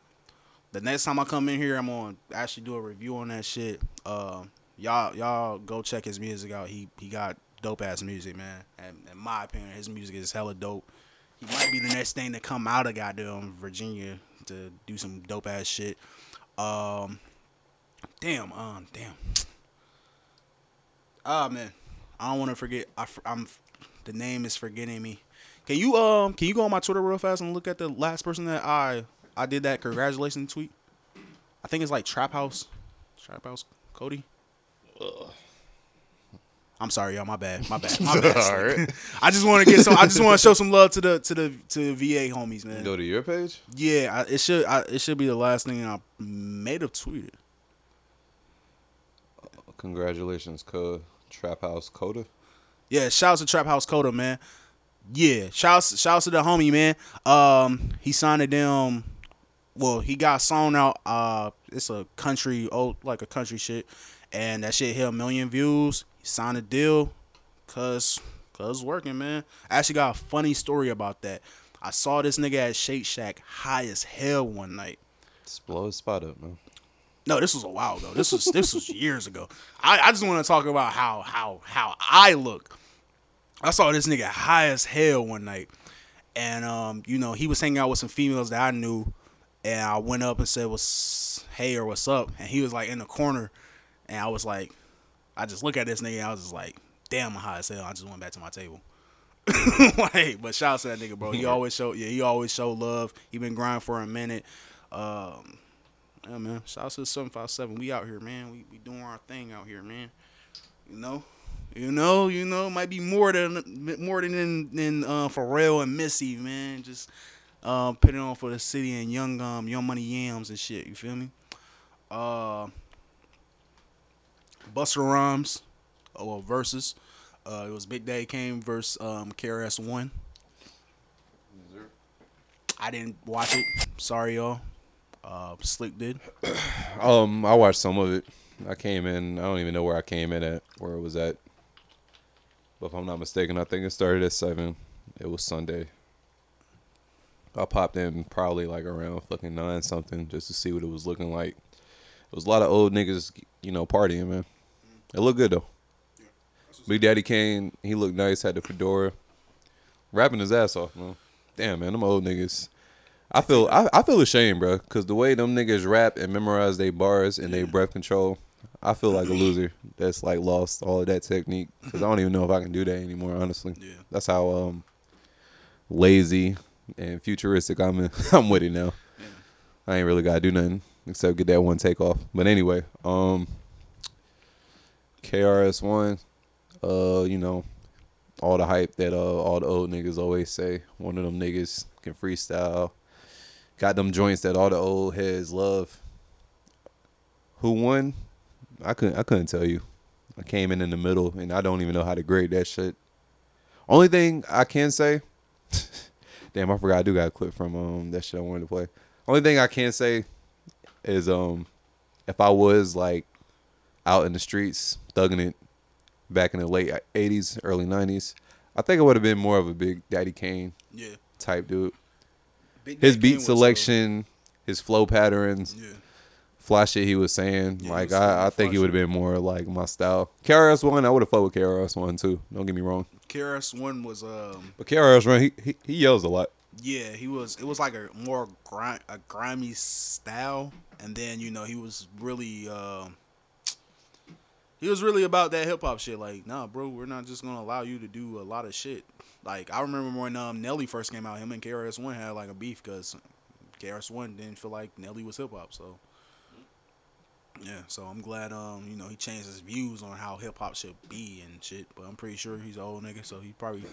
The next time I come in here, I'm gonna actually do a review on that shit. Um, y'all, y'all go check his music out. He he got dope ass music, man. And in my opinion, his music is hella dope. He might be the next thing to come out of goddamn Virginia to do some dope ass shit. Um, damn, um, damn. Ah man, I don't want to forget. I, am the name is forgetting me. Can you um can you go on my Twitter real fast and look at the last person that I I did that congratulations tweet? I think it's like Trap House, Trap House Cody. I'm sorry, y'all. My bad. My bad. My bad. All right. I just want to get some. I just want to show some love to the to the to the VA homies, man. Go to your page. Yeah, I, it should. I, it should be the last thing I made have tweeted. Congratulations, cuz Trap House Coda. Yeah, shouts to Trap House Coda, man. Yeah, shouts shouts to the homie, man. Um, he signed to them. Well, he got song out. Uh, it's a country, oh, like a country shit, and that shit hit a million views. He signed a deal, cause cause working, man. I actually got a funny story about that. I saw this nigga at Shake Shack high as hell one night. Just blow his spot up, man. No, this was a while ago. This was this was years ago. I, I just want to talk about how how how I look. I saw this nigga high as hell one night, and um, you know, he was hanging out with some females that I knew, and I went up and said, "What's hey or what's up?" And he was like in the corner, and I was like, I just look at this nigga, and I was just like, "Damn, I'm high as hell." I just went back to my table. like, but shout out to that nigga, bro. He always show, yeah, he always show love. He been grinding for a minute. Um, yeah, man. Shout out to seven five seven. We out here, man. We we doing our thing out here, man. You know, you know, you know. Might be more than more than than uh, Pharrell and Missy, man. Just um, putting it on for the city and young um young money yams and shit. You feel me? Uh, Busta Rhymes, oh well, Verzuz. Uh, it was Big Daddy Kane versus um KRS One. I didn't watch it. Sorry, y'all. Uh, Slikk did. Um, I watched some of it. I came in. I don't even know where I came in at, where it was at. But if I'm not mistaken, I think it started at seven. It was Sunday. I popped in probably like around fucking nine something just to see what it was looking like. It was a lot of old niggas, you know, partying, man. It looked good though. Big Daddy Kane, he looked nice, had the fedora, rapping his ass off, man. Damn, man, them old niggas. I feel I, I feel ashamed, bro, because the way them niggas rap and memorize their bars and their breath control, I feel like a loser that's like lost all of that technique. Because I don't even know if I can do that anymore, honestly. Yeah. That's how um lazy and futuristic I'm in, I'm with it now. I ain't really gotta do nothing except get that one take off. But anyway, um KRS One, uh, you know, all the hype that uh all the old niggas always say. One of them niggas can freestyle. Got them joints that all the old heads love. Who won? I couldn't I couldn't tell you. I came in in the middle and I don't even know how to grade that shit. Only thing I can say, damn, I forgot I do got a clip from um that shit I wanted to play. Only thing I can say is um if I was like out in the streets thugging it back in the late '80s, early '90s, I think I would have been more of a Big Daddy Kane Yeah. type dude. Big His beat uh, selection, his flow patterns, Yeah. Fly shit he was saying, Yeah, like was I, I think he would have been more like my style. KRS One, I would have fought with KRS One too. Don't get me wrong, KRS One was um but KRS One, he, he he yells a lot. yeah he was it was like a more grind a grimy style and then you know he was really um he was really about that hip hop shit like nah bro we're not just gonna allow you to do a lot of shit like I remember when um Nelly first came out him and KRS One had like a beef because KRS One didn't feel like Nelly was hip hop so. Yeah, so I'm glad um you know he changed his views on how hip hop should be and shit. But I'm pretty sure he's an old nigga, so he probably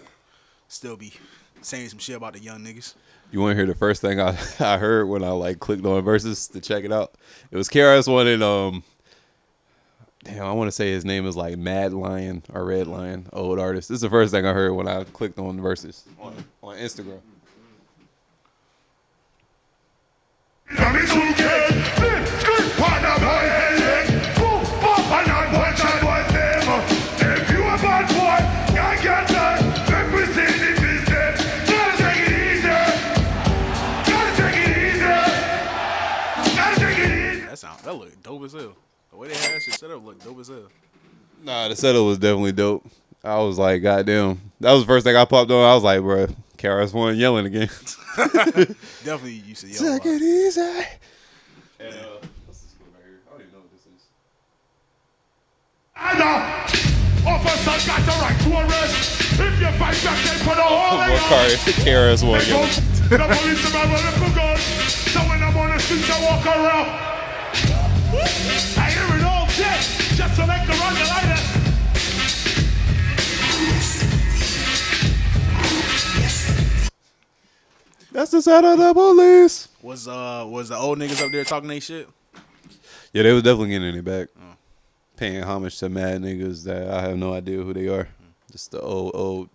still be saying some shit about the young niggas. You want to hear the first thing I I heard when I like clicked on Verzuz to check it out? It was KRS One and um. Damn, I want to say his name is like Mad Lion or Red Lion, old artist. This is the first thing I heard when I clicked on Verzuz on on Instagram. Dope as hell. The way they had that shit set up look dope as hell. Nah, the setup was definitely dope. I was like, goddamn. That was the first thing I popped on. I was like, bro, KRS One yelling again. Definitely used to yell. a Take lot. it easy. And uh, what's this right here? I don't even know what this is. Officer got the right to arrest. If you fight back, they put a hole in More car, KRS One They yelling. go- The policeman with a gun. So when I'm on the streets, I walk around. I hear it all day, just to make the run the. That's the sound of the police. Was uh was the old niggas up there talking they shit? Yeah, they was definitely getting it back. paying homage to mad niggas that I have no idea who they are. Just the old old,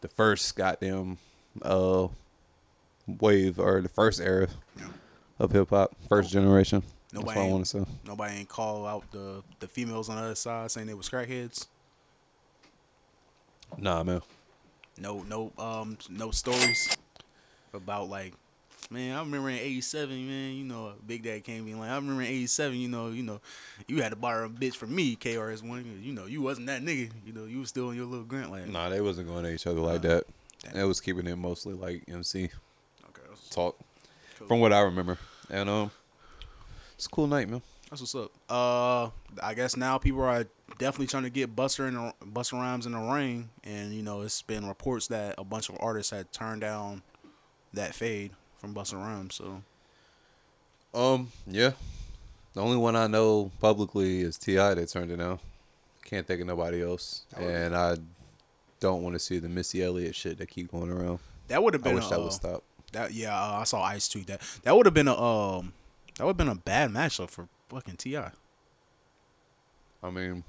the first goddamn uh wave or the first era of hip hop, first generation. That's what I want to say. Nobody ain't call out the the females on the other side saying they was crackheads. Nah, man. No, no, um, no stories about like, man, I remember in '87, man, you know, Big Dad came in like, I remember in '87, you know, you know, you had to borrow a bitch from me, KRS One, you know, you wasn't that nigga, you know, you was still in your little grunt land. Nah, they wasn't going at each other like that. It was keeping it mostly like MC okay, talk, from what I remember. And um, it's a cool night, man. That's what's up. Uh, I guess now people are definitely trying to get Busta in the, Busta Rhymes in the ring, and you know it's been reports that a bunch of artists had turned down that fade from Busta Rhymes. So Um, yeah. The only one I know publicly is T.I. that turned it down. Can't think of nobody else, and I don't want to see the Missy Elliott shit that keep going around. that would have been. I wish a, that would stop. That yeah, uh, I saw Ice tweet that. That would have been a um, that would have been a bad matchup for fucking Ti. I mean,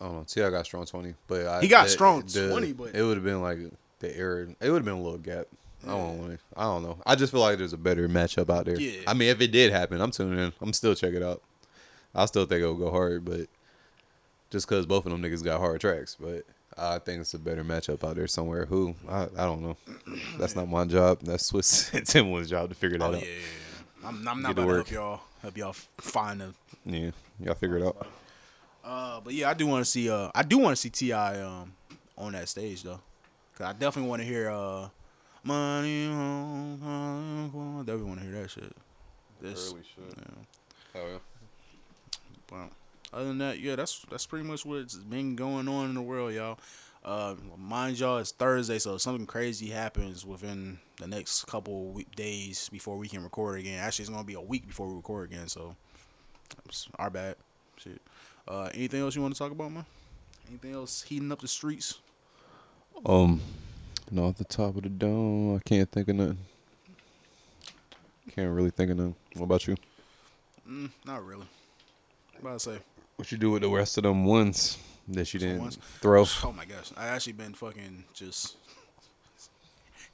I don't know. T.I. got strong twenty, but I, He got strong the- 20, but- it would have been like the era. It would have been a little gap. I don't want I don't know. I just feel like there's a better matchup out there. Yeah. I mean, if it did happen, I'm tuning in. I'm still check it out. I still think it'll go hard, but just because both of them niggas got hard tracks, but I think it's a better matchup out there somewhere. Who I, I don't know. That's not my job. That's Swizz and Timbaland's job to figure that Oh out. yeah, yeah. I'm, I'm Get not to about to work. help y'all help y'all find a Yeah, y'all figure it out. Uh, but yeah, I do want to see. Uh, I do want to see T.I. um on that stage though, cause I definitely want to hear uh, money. on- on- on- Definitely want to hear that shit. This, Really should. Yeah. Oh yeah. But other than that, yeah, that's that's pretty much what's been going on in the world, y'all. Uh, mind y'all, it's Thursday, so something crazy happens within the next couple week days before we can record again. Actually, it's gonna be a week before we record again, so our bad. Shit. Uh, anything else you want to talk about, man? Anything else heating up the streets? Um, no, off the top of the dome, I can't think of nothing. Can't really think of nothing. What about you? Mm, not really. What about to say? What you do with the rest of them ones that you didn't ones? throw? Oh my gosh, I actually been fucking just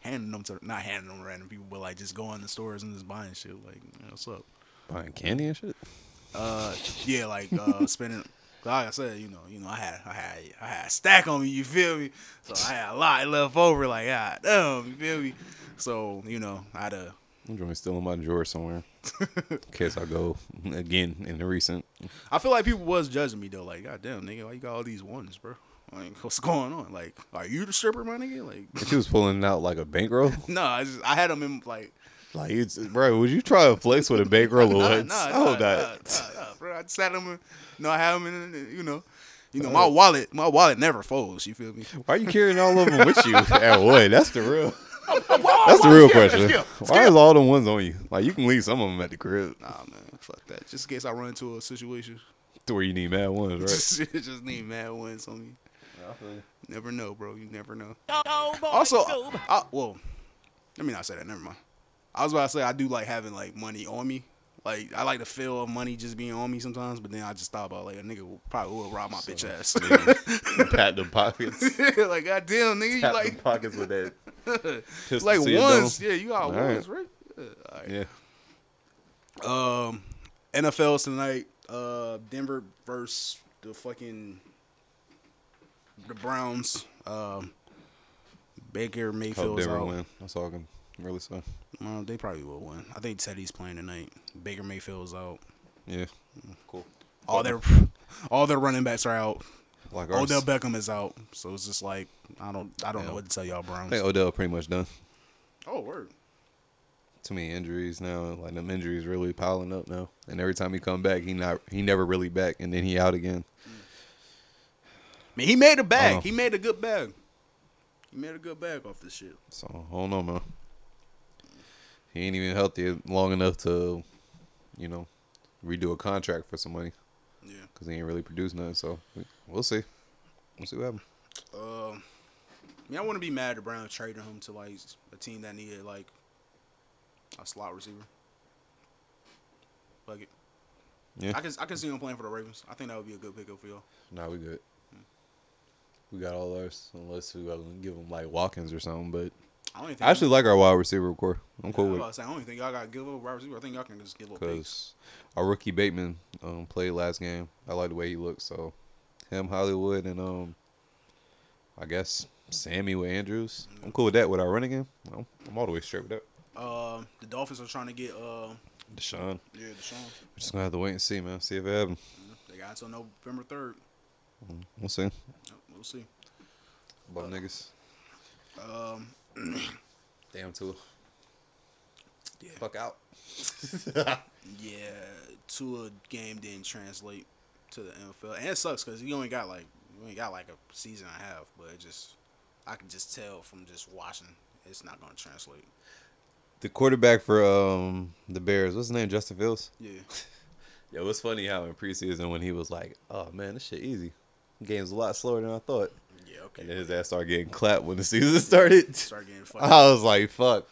handing them to not handing them to random people, but like just going to stores and just buying shit. Like, you know, what's up? Buying candy and shit. Uh, yeah, like uh, spending. Like I said, you know, you know, I had, I had, I had a stack on me. You feel me? So I had a lot left over. Like, ah, damn, you feel me? So you know, I had to. I'm in my drawer somewhere. Case I go again in the recent. I feel like people was judging me though. Like, god damn, nigga, why you got all these ones, bro? Like, what's going on? Like, are you the stripper, my nigga? Like, But you was pulling out like a bankroll. no, I just, I had them in like. Like, it's, bro, would you try to flex with a bankroll or what? nah, I nah, nah, nah, nah, bro. I just sat them, in, you I have them in, you know, you know, uh, my wallet, my wallet never folds. You feel me? Why are you carrying all of them with you at what? That's the real. That's the real question. Why is all the ones on you? Like you can leave some of them at the crib Nah, man, fuck that. Just in case I run into a situation, to where you need mad ones, right? just, just need mad ones on me. Never know, bro. You never know. Oh, boy, Also, Scoob. I, well, let me not say that. Never mind. I was about to say I do like having like money on me. Like I like the feel of money just being on me sometimes, but then I just thought about like a nigga will, probably will rob my bitch ass. Pat the pockets. like goddamn nigga, you Pat like the pockets with that. like to your ones. dome. Yeah, you got ones, right. right? Yeah, all right. Yeah. Um, NFL's tonight. Uh, Denver versus the fucking the Browns. Um, Baker Hope Mayfield's Denver out. win. That's all I can really say. Well, they probably will win. I think Teddy's playing tonight. Baker Mayfield's out. Yeah. Cool. All their all their running backs are out. Like ours. Odell Beckham is out. So it's just like I don't I don't Yeah. know what to tell y'all Browns. I think Odell pretty much done. Oh word. Too many injuries now. Like them injuries really piling up now. And every time he come back, he not he never really back, and then he out again. I mean, he made a bag. Oh. He made a good bag. He made a good bag off this shit. So I don't know, man. He ain't even healthy long enough to, you know, redo a contract for some money. Yeah. Cause he ain't really produced nothing. So we- we'll see. We'll see what happens. Um, I mean, I wouldn't be mad at Brown trading him to like a team that needed like a slot receiver. Fuck it. Yeah. I can I can see him playing for the Ravens. I think that would be a good pickup for y'all. Nah, we good. We got all ours, unless we give him like Watkins or something. But I don't even think I actually like our wide receiver core. I'm cool with about it I don't even think y'all got to give up wide receiver. I think y'all can just give up because our rookie Bateman um, played last game. I like the way he looks. So him, Hollywood, and um, I guess Sammy with Andrews. I'm cool with that. With our running game, I'm, I'm all the way straight with that. Um, the Dolphins are trying to get uh, Deshaun, yeah, Deshaun. we're just gonna have to wait and see, man. See if it happens. They got until November third. We'll see. We'll see. About niggas. Um, Damn too. Yeah. Fuck out. yeah, Tua game didn't translate to the NFL, and it sucks because you only got like you only got like a season and a half, but it just I can just tell from just watching it's not gonna translate. The quarterback for um the Bears, what's his name? Justin Fields. Yeah, Yeah, it was funny how in preseason when he was like, "Oh man, this shit easy. Game's a lot slower than I thought." yeah, okay. And then his ass started getting clapped when the season started. Start getting fucked. I was like, "Fuck."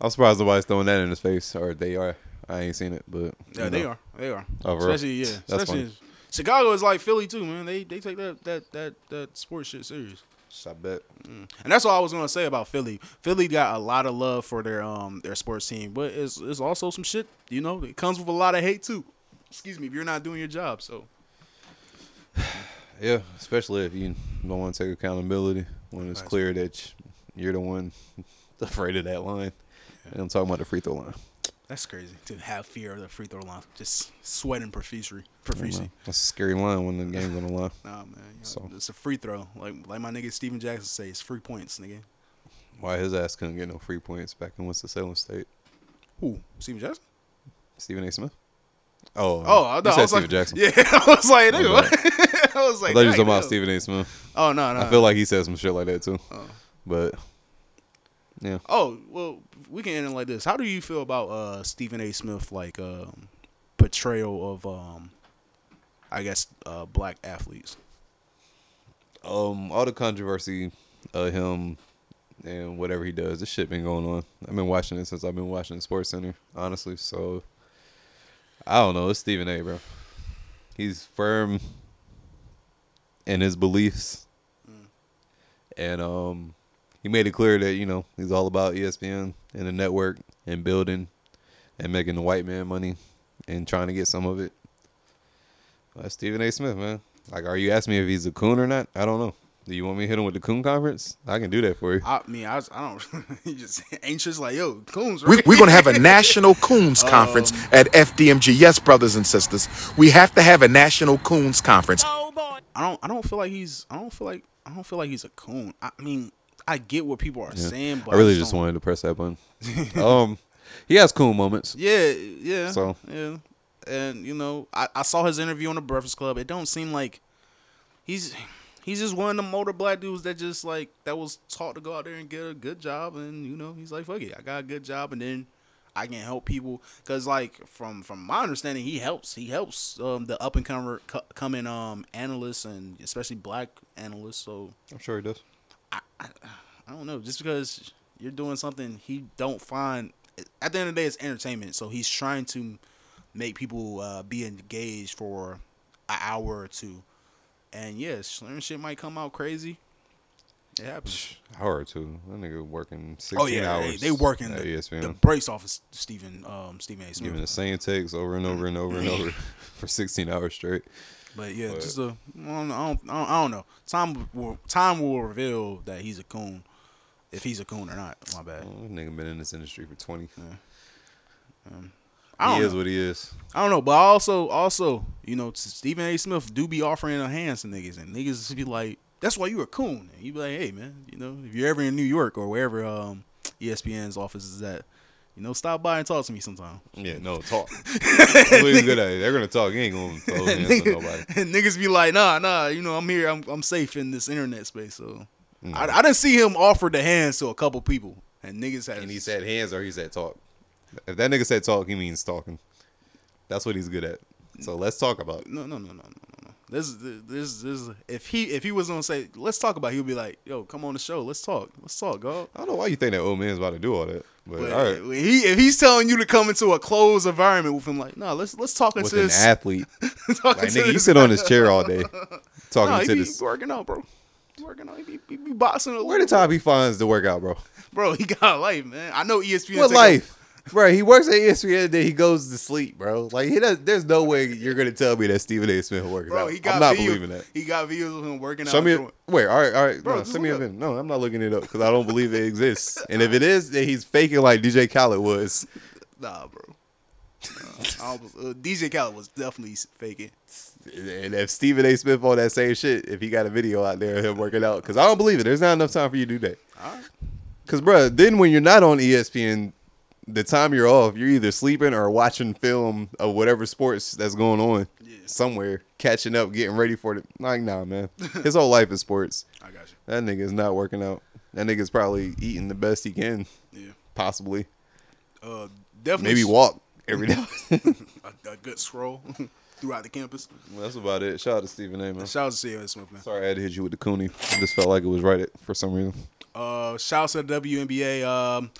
I'm surprised nobody's throwing that in his face, or they are. I ain't seen it, but Yeah, you they are. They are. Real? Especially yeah. That's Especially funny. Chicago is like Philly too, man. They they take that that that that sports shit serious. I bet. And that's all I was gonna say about Philly. Philly got a lot of love for their um their sports team, but it's it's also some shit. You know, it comes with a lot of hate too. Excuse me, if you're not doing your job. So Yeah, especially if you don't want to take accountability when it's clear that you're the one afraid of that line. And I'm talking about the free throw line. that's crazy to have fear of the free throw line, just sweating profusely. Profusely. That's a scary line when the game's on the line. Nah, man, you know, So- it's a free throw. Like like my nigga Stephen Jackson say, it's free points, nigga. Why his ass couldn't get no free points back in Winston-Salem State? Who? Stephen Jackson? Stephen A. Smith. Oh, Oh, I, you know, I was Stephen like, Jackson. Yeah, I was like, nigga. I was like, I thought you were talking about. Stephen A. Smith. Oh no, no. I feel like he said some shit like that too. Oh. But yeah, Oh well, we can end it like this. How do you feel about uh Stephen A. Smith like um, portrayal of um, I guess uh, black athletes? um, all the controversy of him and whatever he does, this shit been going on. I've been watching it since I've been watching Sports Center, honestly. So I don't know. It's Stephen A. Bro. He's firm in his beliefs, and um, he made it clear that you know he's all about ESPN and the network and building and making the white man money and trying to get some of it. That's Stephen A. Smith, man. Like, are you asking me if he's a coon or not? I don't know. Do you want me to hit him with the coon conference? I can do that for you. I mean, I, was, I don't. he just anxious like yo, Coons. We, Right? we're going to have a national Coons conference at FDMG. Yes, brothers and sisters. We have to have a national Coons conference. Oh boy. I don't. I don't feel like he's. I don't feel like. I don't feel like he's a coon. I mean, I get what people are Yeah. saying, but I really just just wanted to press that button. um, he has cool moments. Yeah, yeah. So- yeah, and you know, I, I saw his interview on the Breakfast Club. It don't seem like he's he's just one of the older black dudes that just like that was taught to go out there and get a good job, and you know, he's like, fuck it, I got a good job, and then I can help people because like from from my understanding, he helps he helps um, the up and comer coming um analysts and especially black analysts. So I'm sure he does. I I don't know, just because you're doing something he don't find at the end of the day it's entertainment. So he's trying to make people uh, be engaged for an hour or two. And yes, certain shit might come out crazy. It happens. Or two. That nigga working 16 Oh yeah, hours. they, they working the, ESPN. the brace off of Stephen um Stephen A. Smith. Giving the same takes over and over and over and over for 16 hours straight. But yeah, But- just a I don't, know, I don't, I don't, know. Time will time will reveal that he's a coon, if he's a coon or not. My bad. Oh, nigga been in this industry for 20. I don't he is know. what he is. I don't know, but also, also, you know, Stephen A. Smith do be offering a hands to niggas, and niggas be like, "That's why you a coon." And you be like, "Hey, man, you know, if you're ever in New York or wherever um, ESPN's office is at, you know, stop by and talk to me sometime." Yeah, no, talk. That's what he's good at. They're going to talk. He ain't to throw hands to nobody. and niggas be like, "Nah, nah, you know, I'm here, I'm, I'm safe in this internet space." So, Mm. I, I didn't see him offer the hands to a couple people, and niggas had. And he said hands or he said talk. If that nigga said talk, he means talking. That's what he's good at. So let's talk about it. No, no, no, no, no, no. This, this, this. If he, if he was gonna say, let's talk about, it, he'd be like, yo, come on the show, let's talk, let's talk, go. I don't know why you think that old man's about to do all that, but, But all right. he, if he's telling you to come into a closed environment with him, like, no, let's let's talk into With an this. athlete, like to nigga, you sit on his chair all day talking Nah, he to this. working out, bro. He working out. He be, he be boxing. Where the time he finds to work out, bro? bro. He got life, man. I know ESPN. What life? Bro, he works at ESPN and then he goes to sleep, bro. Like he does. There's no way you're gonna tell me that Stephen A. Smith works Bro, out. he got I'm not videos, believing that. He got videos of him working Show out. me. throwing- Wait, all right, all right. Bro, no, send me a video. No, I'm not looking it up because I don't believe it exists. And if it is, then he's faking like DJ Khaled was. Nah, bro. Was, uh, DJ Khaled was definitely faking. And if Stephen A. Smith on that same shit, if he got a video out there of him working out, because I don't believe it. There's not enough time for you to do that. All right. Because, bro, then when you're not on ESPN, the time you're off, you're either sleeping or watching film of whatever sports that's going on somewhere, catching up, getting ready for it. Like, nah, man. His whole life is sports. I got you. That nigga's not working out. That nigga's probably eating the best he can. Yeah. Possibly. Uh, definitely. Maybe walk every day. a, a good scroll throughout the campus. Well, that's about it. Shout out to Stephen A. Man. Shout out to Stephen Smith, man. Sorry I had to hit you with the Cooney. I just felt like it was right for some reason. Uh, shout out to the WNBA. Um,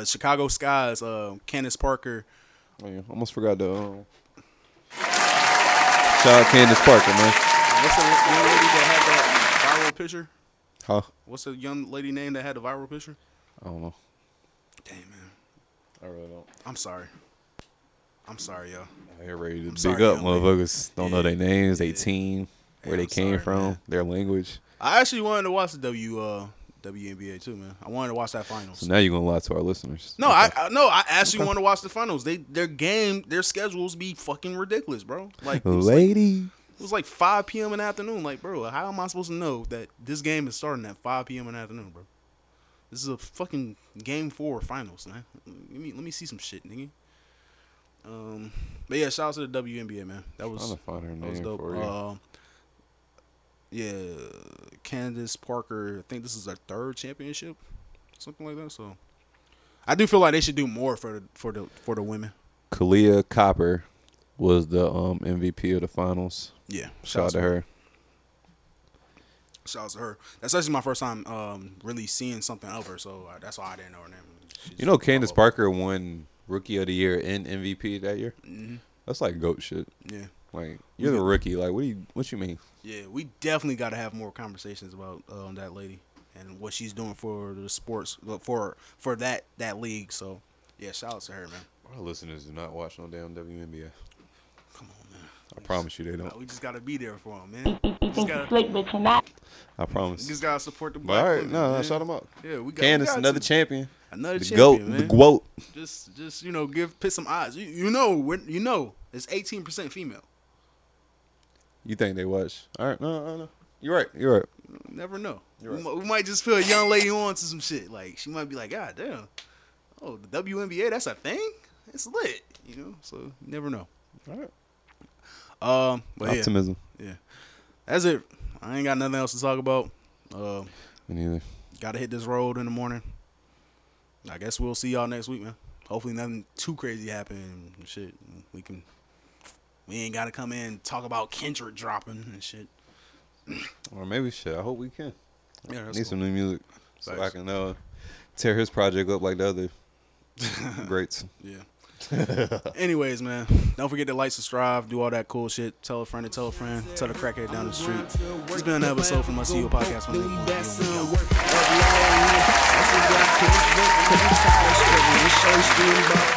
the Chicago Skies. Uh, Candace Parker. Oh, yeah. Almost forgot to. Um... Shout out Candace Parker, man. What's the young lady that had that viral picture? Huh? What's the young lady name that had the viral picture? I don't know. Damn man, I really don't. I'm sorry. I'm sorry, yo. They're ready to I'm big sorry, up motherfuckers. Don't know their names, they team, where they I'm came sorry, from, man. their language. I actually wanted to watch the W uh, WNBA too, man. I wanted to watch that finals. So now you're gonna lie to our listeners. No, I, I no, I actually want to watch the finals. They their game, their schedules be fucking ridiculous, bro. Like was like, lady. it was like 5 p.m. in the afternoon. Like, bro, how am I supposed to know that this game is starting at 5 p.m. in the afternoon, bro? This is a fucking game four finals, man. Let me let me see some shit, nigga. Um, but yeah, shout out to the WNBA, man. That was Trying to find her that was dope. for you. Um, yeah, Candace Parker. I think this is her third championship, something like that. So, I do feel like they should do more for the for the for the women. Kahleah Copper was the um, MVP of the finals. Yeah, Shout out to her. Shout out to her. That's actually my first time um, really seeing something of her, so uh, that's why I didn't know her name. She's- You know, Candace Parker won Rookie of the Year and MVP that year. Mhm. That's like goat shit. Yeah. Like you're the rookie. Like what do you what you mean? Yeah, we definitely got to have more conversations about um, that lady and what she's doing for the sports for for that that league. So, yeah, shout out to her, man. Our listeners do not watch no damn WNBA. Come on, man. I promise you they don't. We just gotta be there for them, man. We just gotta, Slikk, but you're not. I we promise. just gotta support the But black all right, women, no, no, man. shout them out. Yeah, we got Candace, we got another to. champion. Another the champion, goat, man. the GOAT. Just, just you know, give put some odds. You, you know, when you know, it's eighteen percent female. You think they was? All right, no, no, no. You're right. You're right. Never know. You're We, might, we might just feel a young lady on to some shit. Like she might be like, God damn, oh the WNBA, that's a thing. It's lit, you know. So you never know. All right. Um, but Optimism. yeah, that's it. I ain't got nothing else to talk about. Uh, Me neither. gotta hit this road in the morning. I guess we'll see y'all next week, man. Hopefully nothing too crazy happen and shit. We can. We ain't gotta come in and talk about Kendrick dropping and shit. Or maybe shit. I hope we can. Yeah, that's Need cool. some new music so I can uh, tear his project up like the other greats. Yeah. Anyways, man, don't forget to like, subscribe, do all that cool shit. Tell a friend to tell a friend. Tell the crackhead down the street. It's been an episode from my CEO podcast from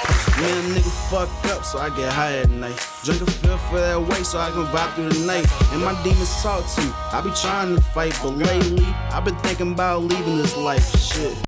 Nick Boy. Man, nigga fucked up, so I get high at night. Drink a fifth for that weight, so I can vibe through the night. And my demons talk to. Me. I be trying to fight, but lately, I've been thinking about leaving this life. Shit.